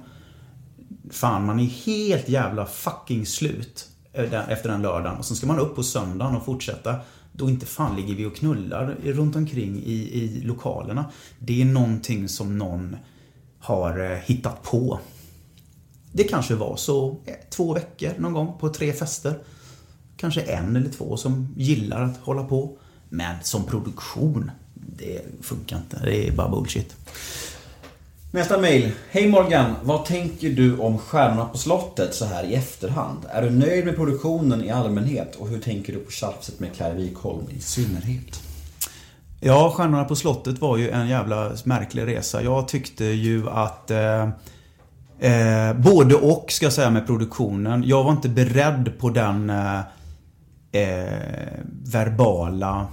Fan, man är helt jävla fucking slut eh, efter den lördagen. Och sen ska man upp på söndagen och fortsätta. Då inte fan ligger vi och knullar runt omkring i, i lokalerna. Det är någonting som någon har eh, hittat på. Det kanske var så eh, två veckor någon gång på tre fester. Kanske en eller två som gillar att hålla på. Men som produktion, det funkar inte. Det är bara bullshit. Nästa mail. Hej Morgan, vad tänker du om Stjärnorna på slottet så här i efterhand? Är du nöjd med produktionen i allmänhet och hur tänker du på tjafset med Claire Wikholm i synnerhet? Ja, Stjärnorna på slottet var ju en jävla märklig resa. Jag tyckte ju att eh, Eh, både och ska jag säga med produktionen. Jag var inte beredd på den eh, eh, verbala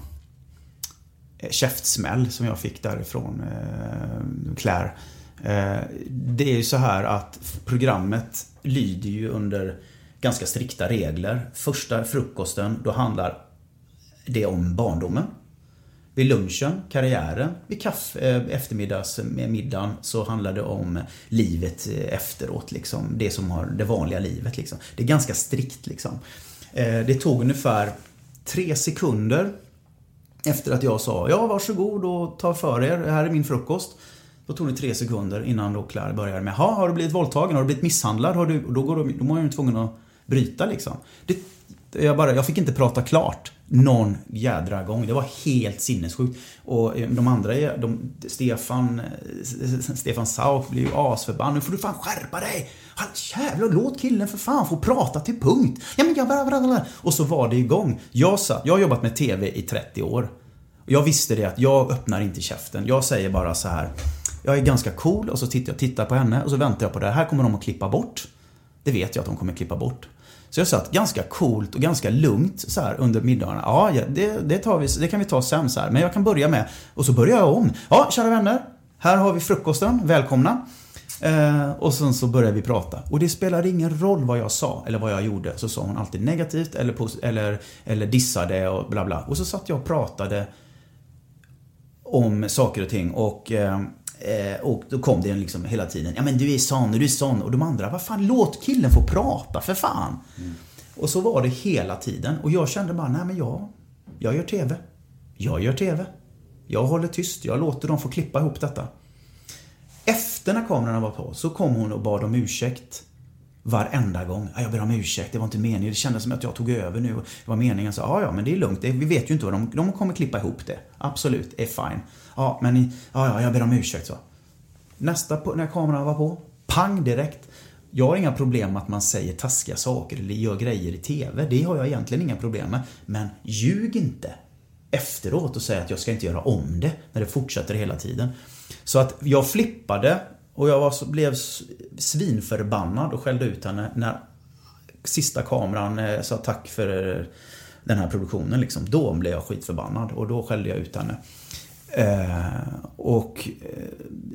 eh, käftsmäll som jag fick därifrån eh, Claire. Eh, Det är ju så här att programmet lyder ju under ganska strikta regler. Första frukosten, då handlar det om barndomen. Vid lunchen, karriären. Vid kaffe, eh, eftermiddags eh, med middagen så handlar det om livet eh, efteråt. Liksom. Det som har det vanliga livet. Liksom. Det är ganska strikt. Liksom. Det tog ungefär tre sekunder efter att jag sa ja varsågod och ta för er, här är min frukost. Då tog det tre sekunder innan då Claire började med jaha, har du blivit våldtagen? Har du blivit misshandlad? Har du... och Då, går de, då var jag ju tvungen att bryta liksom. Det, jag, bara, jag fick inte prata klart någon jädra gång. Det var helt sinnessjukt. Och eh, de andra, de, Stefan, eh, Stefan Sauk blev ju asförbannad. Nu får du fan skärpa dig! Han, jävlar, låt killen för fan få prata till punkt. Ja men jag bara. Och så var det igång. Jag satt, jag har jobbat med TV i 30 år. Jag visste det att jag öppnar inte käften. Jag säger bara så här. Jag är ganska cool och så tittar jag tittar på henne och så väntar jag på det. Här kommer de att klippa bort. Det vet jag att de kommer klippa bort. Så jag satt ganska coolt och ganska lugnt så här under middagarna. Ja, det, det, tar vi, det kan vi ta sen så här. Men jag kan börja med, och så börjar jag om. Ja, kära vänner. Här har vi frukosten. Välkomna. Eh, och sen så började vi prata. Och det spelar ingen roll vad jag sa eller vad jag gjorde. Så sa hon alltid negativt eller, eller, eller dissade och bla bla. Och så satt jag och pratade om saker och ting och eh, eh, och då kom det liksom hela tiden. Ja men du är sån och du är sån. Och de andra, vad fan låt killen få prata för fan. Och så var det hela tiden. Och jag kände bara, nej men jag, jag gör TV. Jag gör TV. Jag håller tyst. Jag låter dem få klippa ihop detta. Efter när kamerorna var på så kom hon och bad om ursäkt. Varenda gång. Ja, Jag ber om ursäkt, det var inte meningen. Det kändes som att jag tog över nu. Det var meningen. Så, ja, ja, men det är lugnt. Det, vi vet ju inte vad de... De kommer klippa ihop det. Absolut, är fine. Ja, men ja, ja, jag ber om ursäkt så. Nästa, när kameran var på, pang direkt. Jag har inga problem med att man säger taskiga saker eller gör grejer i TV. Det har jag egentligen inga problem med. Men ljug inte efteråt och säg att jag ska inte göra om det när det fortsätter hela tiden. Så att jag flippade och jag var så, blev svinförbannad och skällde ut henne när sista kameran eh, sa tack för eh, den här produktionen. Liksom. Då blev jag skitförbannad och då skällde jag ut henne. Eh, och eh,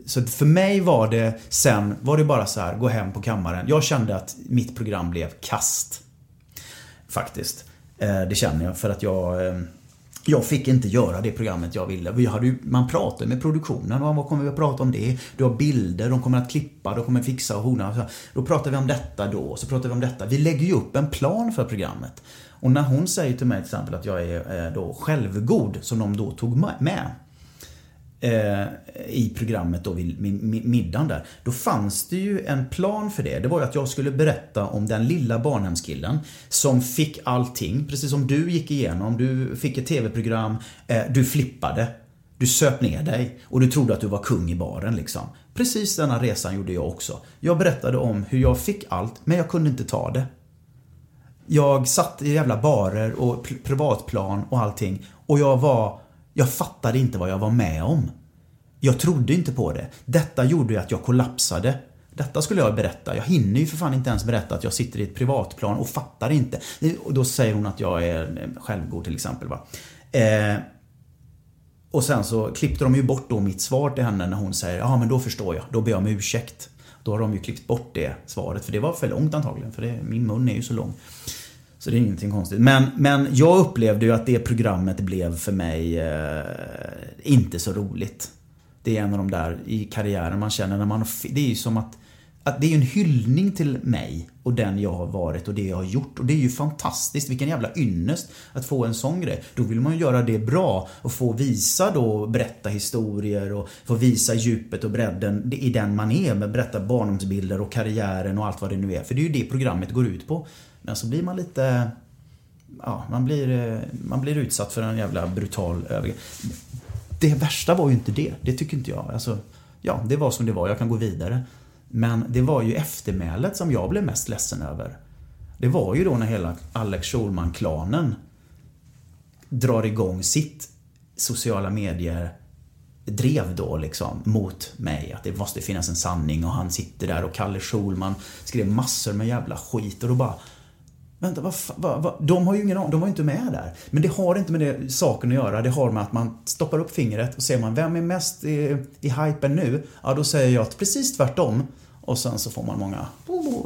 Så för mig var det sen, var det bara så här, gå hem på kammaren. Jag kände att mitt program blev kast. Faktiskt. Eh, det känner jag för att jag eh, jag fick inte göra det programmet jag ville. Vi hade ju, man pratade med produktionen. och Vad kommer vi att prata om det? Du har bilder, de kommer att klippa, de kommer att fixa och hona. Då pratar vi om detta då, så pratar vi om detta. Vi lägger ju upp en plan för programmet. Och när hon säger till mig till exempel att jag är eh, då självgod, som de då tog med eh, i programmet då vid middagen där. Då fanns det ju en plan för det. Det var ju att jag skulle berätta om den lilla barnhemskillen som fick allting, precis som du gick igenom. Du fick ett TV-program, eh, du flippade. Du söp ner dig och du trodde att du var kung i baren liksom. Precis denna resan gjorde jag också. Jag berättade om hur jag fick allt, men jag kunde inte ta det. Jag satt i jävla barer och privatplan och allting. Och jag var... Jag fattade inte vad jag var med om. Jag trodde inte på det. Detta gjorde ju att jag kollapsade. Detta skulle jag berätta. Jag hinner ju för fan inte ens berätta att jag sitter i ett privatplan och fattar inte. Och då säger hon att jag är självgod till exempel. Va? Eh, och sen så klippte de ju bort då mitt svar till henne när hon säger ja men då förstår jag, då ber jag om ursäkt. Då har de ju klippt bort det svaret för det var för långt antagligen för det, min mun är ju så lång. Så det är ingenting konstigt. Men, men jag upplevde ju att det programmet blev för mig eh, inte så roligt. Det är en av de där i karriären man känner när man... Det är ju som att... att det är ju en hyllning till mig och den jag har varit och det jag har gjort. Och det är ju fantastiskt. Vilken jävla ynnest att få en sån grej. Då vill man ju göra det bra och få visa då, berätta historier och få visa djupet och bredden i den man är. Med berätta barndomsbilder och karriären och allt vad det nu är. För det är ju det programmet går ut på. Men så blir man lite... Ja, man blir, man blir utsatt för en jävla brutal övergrepp. Det värsta var ju inte det. Det tycker inte jag. Alltså, ja, det var som det var. Jag kan gå vidare. Men det var ju eftermälet som jag blev mest ledsen över. Det var ju då när hela Alex Schulman-klanen drar igång sitt sociala medier drev då liksom mot mig att det måste finnas en sanning och han sitter där och Kalle Schulman skrev massor med jävla skit och då bara Vänta, vad, vad, vad, de har ju ingen aning, de var ju inte med där. Men det har inte med det saken att göra. Det har med att man stoppar upp fingret och ser man vem är mest i, i hypen nu? Ja, då säger jag att precis tvärtom. Och sen så får man många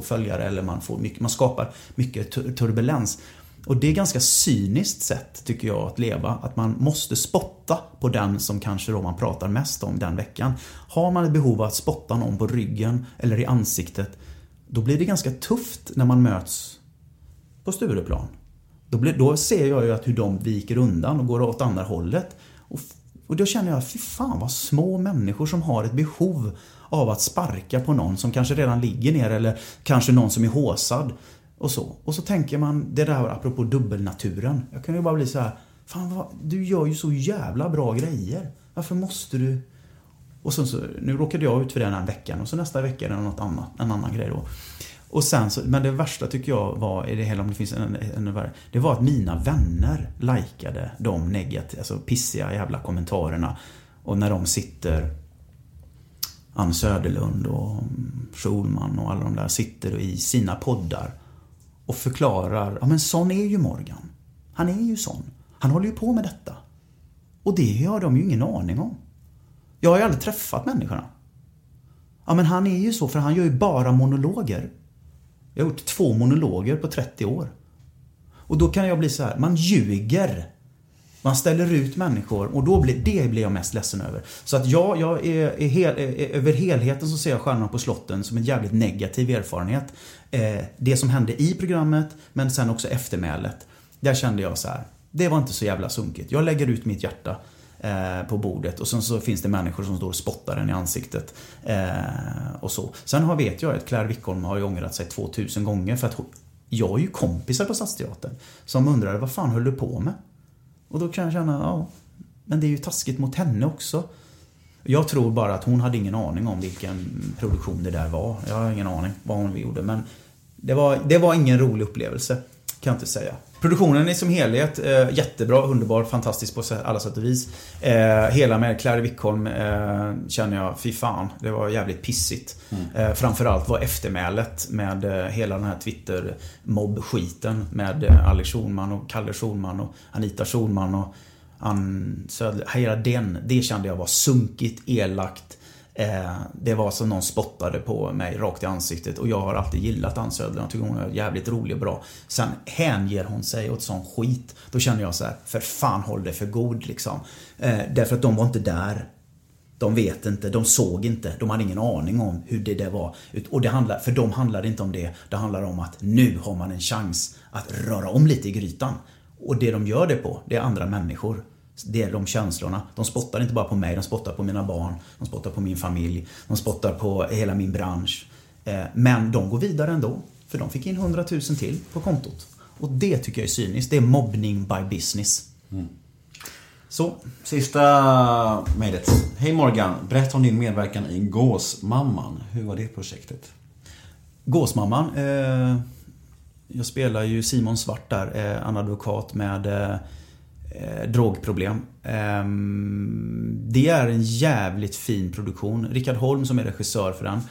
följare eller man, får mycket, man skapar mycket turbulens. Och det är ganska cyniskt sätt tycker jag att leva. Att man måste spotta på den som kanske då man pratar mest om den veckan. Har man ett behov av att spotta någon på ryggen eller i ansiktet då blir det ganska tufft när man möts på Stureplan. Då, blir, då ser jag ju att hur de viker undan och går åt andra hållet. Och, och då känner jag, fy fan vad små människor som har ett behov av att sparka på någon som kanske redan ligger ner eller kanske någon som är håsad. Och så. Och så tänker man, det där apropå dubbelnaturen. Jag kan ju bara bli så här, fan vad, du gör ju så jävla bra grejer. Varför måste du... Och sen så, nu råkade jag ut för det den här veckan och så nästa vecka är det något annat, en annan grej då. Och sen så, men det värsta tycker jag var, i det hela om det finns en, en värre, det var att mina vänner likade de negativa, alltså pissiga jävla kommentarerna. Och när de sitter, Ann Söderlund och Schulman och alla de där sitter i sina poddar och förklarar, ja men sån är ju Morgan. Han är ju sån. Han håller ju på med detta. Och det har de ju ingen aning om. Jag har ju aldrig träffat människorna. Ja men han är ju så för han gör ju bara monologer. Jag har gjort två monologer på 30 år. Och då kan jag bli så här, man ljuger. Man ställer ut människor och då blir, det blir jag mest ledsen över. Så att ja, jag är, är, hel, är, över helheten så ser jag Stjärnorna på slotten som en jävligt negativ erfarenhet. Eh, det som hände i programmet men sen också eftermälet. Där kände jag så här, det var inte så jävla sunkigt. Jag lägger ut mitt hjärta Eh, på bordet och sen så finns det människor som står och spottar en i ansiktet. Eh, och så. Sen har, vet jag att Claire Wickholm har ju ångrat sig 2000 gånger för att hon, jag är ju kompisar på Stadsteatern som undrade vad fan höll du på med? Och då kan jag känna, ja, men det är ju taskigt mot henne också. Jag tror bara att hon hade ingen aning om vilken produktion det där var. Jag har ingen aning vad hon gjorde men det var, det var ingen rolig upplevelse. Kan jag inte säga. Produktionen i som helhet, eh, jättebra, underbar, fantastisk på alla sätt och vis. Eh, hela med Claire Wickholm eh, känner jag, fy fan, det var jävligt pissigt. Mm. Eh, framförallt var eftermälet med eh, hela den här Twitter-mobb-skiten med eh, Alex Schulman och Kalle Schulman och Anita Schulman och Ann Söder. Hela den, det kände jag var sunkigt, elakt. Eh, det var som någon spottade på mig rakt i ansiktet och jag har alltid gillat Ann Söderlund. Jag tycker hon är jävligt rolig och bra. Sen hänger hon sig åt sån skit. Då känner jag så här, för fan håll det för god liksom. Eh, därför att de var inte där. De vet inte, de såg inte, de hade ingen aning om hur det där var. Och det handlar, för dem handlar det inte om det. Det handlar om att nu har man en chans att röra om lite i grytan. Och det de gör det på, det är andra människor. Det är de känslorna. De spottar inte bara på mig, de spottar på mina barn, de spottar på min familj, de spottar på hela min bransch. Eh, Men de går vidare ändå. För de fick in 100 000 till på kontot. Och det tycker jag är cyniskt. Det är mobbning by business. Så. Sista mejlet. Hej Morgan, berätta om din medverkan i Gåsmamman. Hur var det projektet? Gåsmamman. Eh, jag spelar ju Simon Svart där, eh, en advokat med eh, eh, drogproblem. Eh, det är en jävligt fin produktion. Rickard Holm som är regissör för den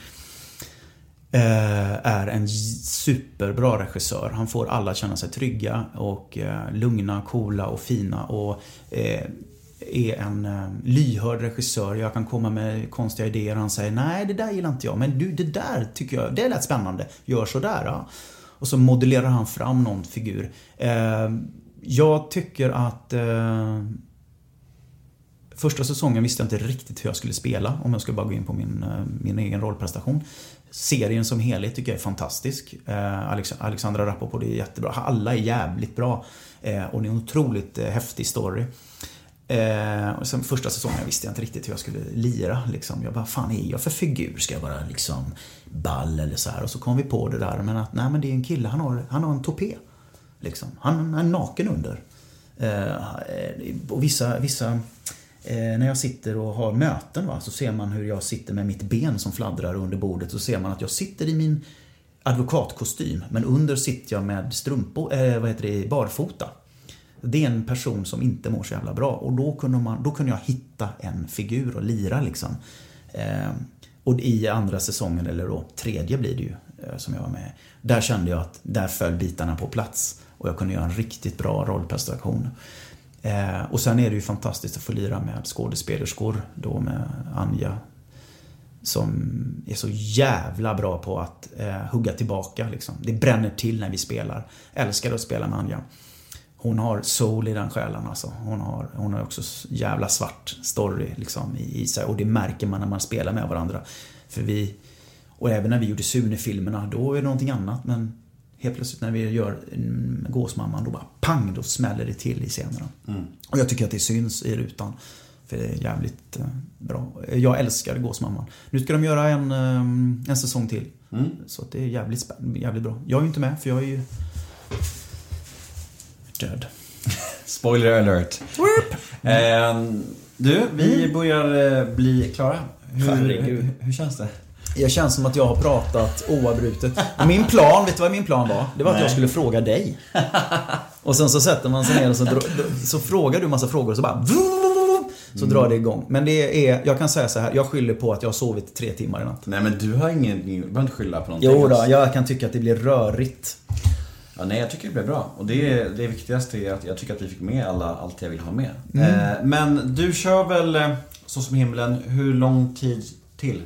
eh, är en superbra regissör. Han får alla att känna sig trygga och eh, lugna, coola och fina. Och eh, är en eh, lyhörd regissör. Jag kan komma med konstiga idéer och han säger nej det där gillar inte jag. Men du det där tycker jag, det lät spännande. Gör sådär. Ja. Och så modellerar han fram någon figur. Ehm, jag tycker att eh, Första säsongen visste jag inte riktigt hur jag skulle spela om jag skulle bara gå in på min, eh, min egen rollprestation. Serien som helhet tycker jag är fantastisk. Eh, Alex, Alexandra Rapoport är jättebra. Alla är jävligt bra. Eh, och det är en otroligt eh, häftig story. Eh, och sen första säsongen visste jag inte riktigt hur jag skulle lira. Liksom. Jag bara, fan är jag för figur? Ska jag vara liksom ball eller så här? Och så kom vi på det där. Men att, nej men det är en kille, han har, han har en topé. Liksom. Han är naken under. Eh, och vissa, vissa eh, när jag sitter och har möten va, så ser man hur jag sitter med mitt ben som fladdrar under bordet. Så ser man att jag sitter i min advokatkostym men under sitter jag med strumpor, eh, vad heter det, barfota. Det är en person som inte mår så jävla bra och då kunde, man, då kunde jag hitta en figur och lira liksom. Eh, och i andra säsongen, eller då tredje blir det ju, eh, som jag var med. Där kände jag att där föll bitarna på plats och jag kunde göra en riktigt bra rollprestation. Eh, och sen är det ju fantastiskt att få lira med skådespelerskor då med Anja som är så jävla bra på att eh, hugga tillbaka. Liksom. Det bränner till när vi spelar. Älskar att spela med Anja. Hon har soul i den själen alltså. Hon har, hon har också jävla svart story liksom, i, i sig. Och det märker man när man spelar med varandra. För vi... Och även när vi gjorde Sune-filmerna, då är det någonting annat. Men helt plötsligt när vi gör mm, Gåsmamman, då bara pang, då smäller det till i scenerna. Mm. Och jag tycker att det syns i rutan. För det är jävligt eh, bra. Jag älskar Gåsmamman. Nu ska de göra en, eh, en säsong till. Mm. Så det är jävligt, jävligt bra. Jag är ju inte med för jag är ju död. Spoiler alert. Ehm, du, vi börjar eh, bli klara. Hur, hur, hur känns det? Det känns som att jag har pratat oavbrutet. Och Min plan, vet du vad min plan var? Det var att Nej. jag skulle fråga dig. Och sen så sätter man sig ner och så, så frågar du massa frågor och så bara så drar det igång. Men det är, jag kan säga så här, jag skyller på att jag har sovit tre timmar i natt. Nej men du har ingen, du behöver inte skylla på någonting. Jo då, jag kan tycka att det blir rörigt. Ja, nej, jag tycker det blev bra. Och det, det viktigaste är att jag tycker att vi fick med alla, allt jag vill ha med. Mm. Eh, men du kör väl eh, Så som himlen, hur lång tid till?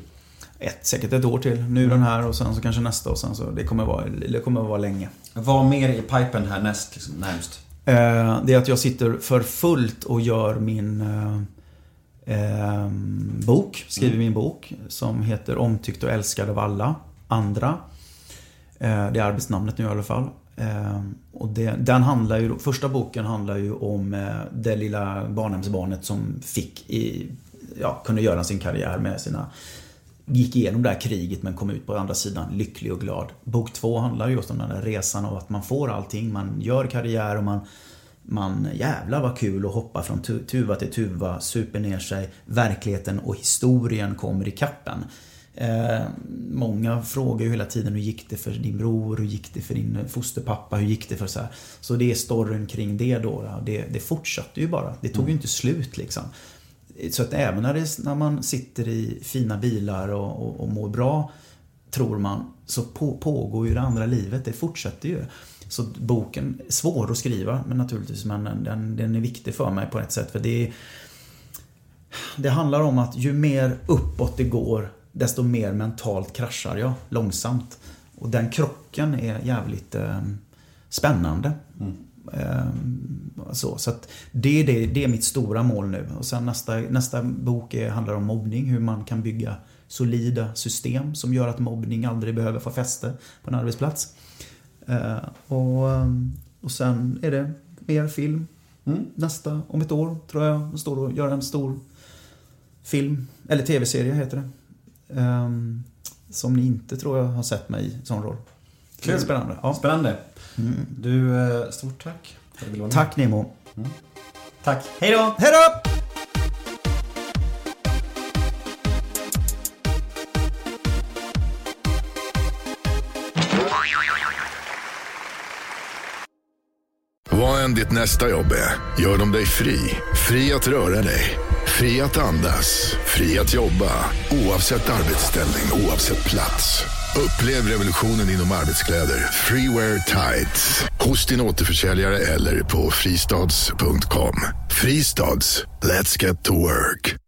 Ett, säkert ett år till. Nu den här och sen så kanske nästa och sen så. Det kommer vara, det kommer vara länge. Vad mer i pipen här näst, liksom, närmst? Eh, det är att jag sitter för fullt och gör min eh, eh, bok, skriver Mm. min bok som heter Omtyckt och älskad av alla andra. Eh, det är arbetsnamnet nu i alla fall. Eh, och det, den handlar ju, första boken handlar ju om eh, det lilla barnhemsbarnet som fick i, ja, kunde göra sin karriär med sina gick igenom det här kriget men kom ut på andra sidan lycklig och glad. Bok två handlar just om den där resan av att man får allting, man gör karriär och man man jävlar vad kul att hoppa från tu- tuva till tuva, super ner sig, verkligheten och historien kommer i kappen. Eh, många frågar ju hela tiden hur gick det för din bror, hur gick det för din fosterpappa, hur gick det för så här. Så det är storyn kring det då. Det, det fortsatte ju bara, det tog ju inte slut liksom. Så att även när, det, när man sitter i fina bilar och, och, och mår bra, tror man, så på, pågår ju det andra livet. Det fortsätter ju. Så boken är svår att skriva, men naturligtvis, men den, den är viktig för mig på ett sätt. För det, det handlar om att ju mer uppåt det går, desto mer mentalt kraschar jag långsamt. Och den krocken är jävligt eh, spännande. Mm så så att det, är det, det är mitt stora mål nu. Och sen nästa, nästa bok är, handlar om mobbning, hur man kan bygga solida system som gör att mobbning aldrig behöver få fäste på en arbetsplats. Eh, och, och sen är det mer film. Nästa, om ett år tror jag, jag står och gör en stor film, eller tv-serie heter det. Ehm, som ni inte tror jag har sett mig i sån roll. Kul. Spännande. Ja. Spännande. Mm. Du, eh, stort tack. Tack Nemo. Tack. Hej då! Hej då! Vad än ditt nästa jobb är, gör dem dig fri. Fri att röra dig. Fri att andas. Fri att jobba. Oavsett arbetsställning, oavsett plats. Upplev revolutionen inom arbetskläder. Freewear Tights. Hos din återförsäljare eller på fristads.com. Fristads. Let's get to work.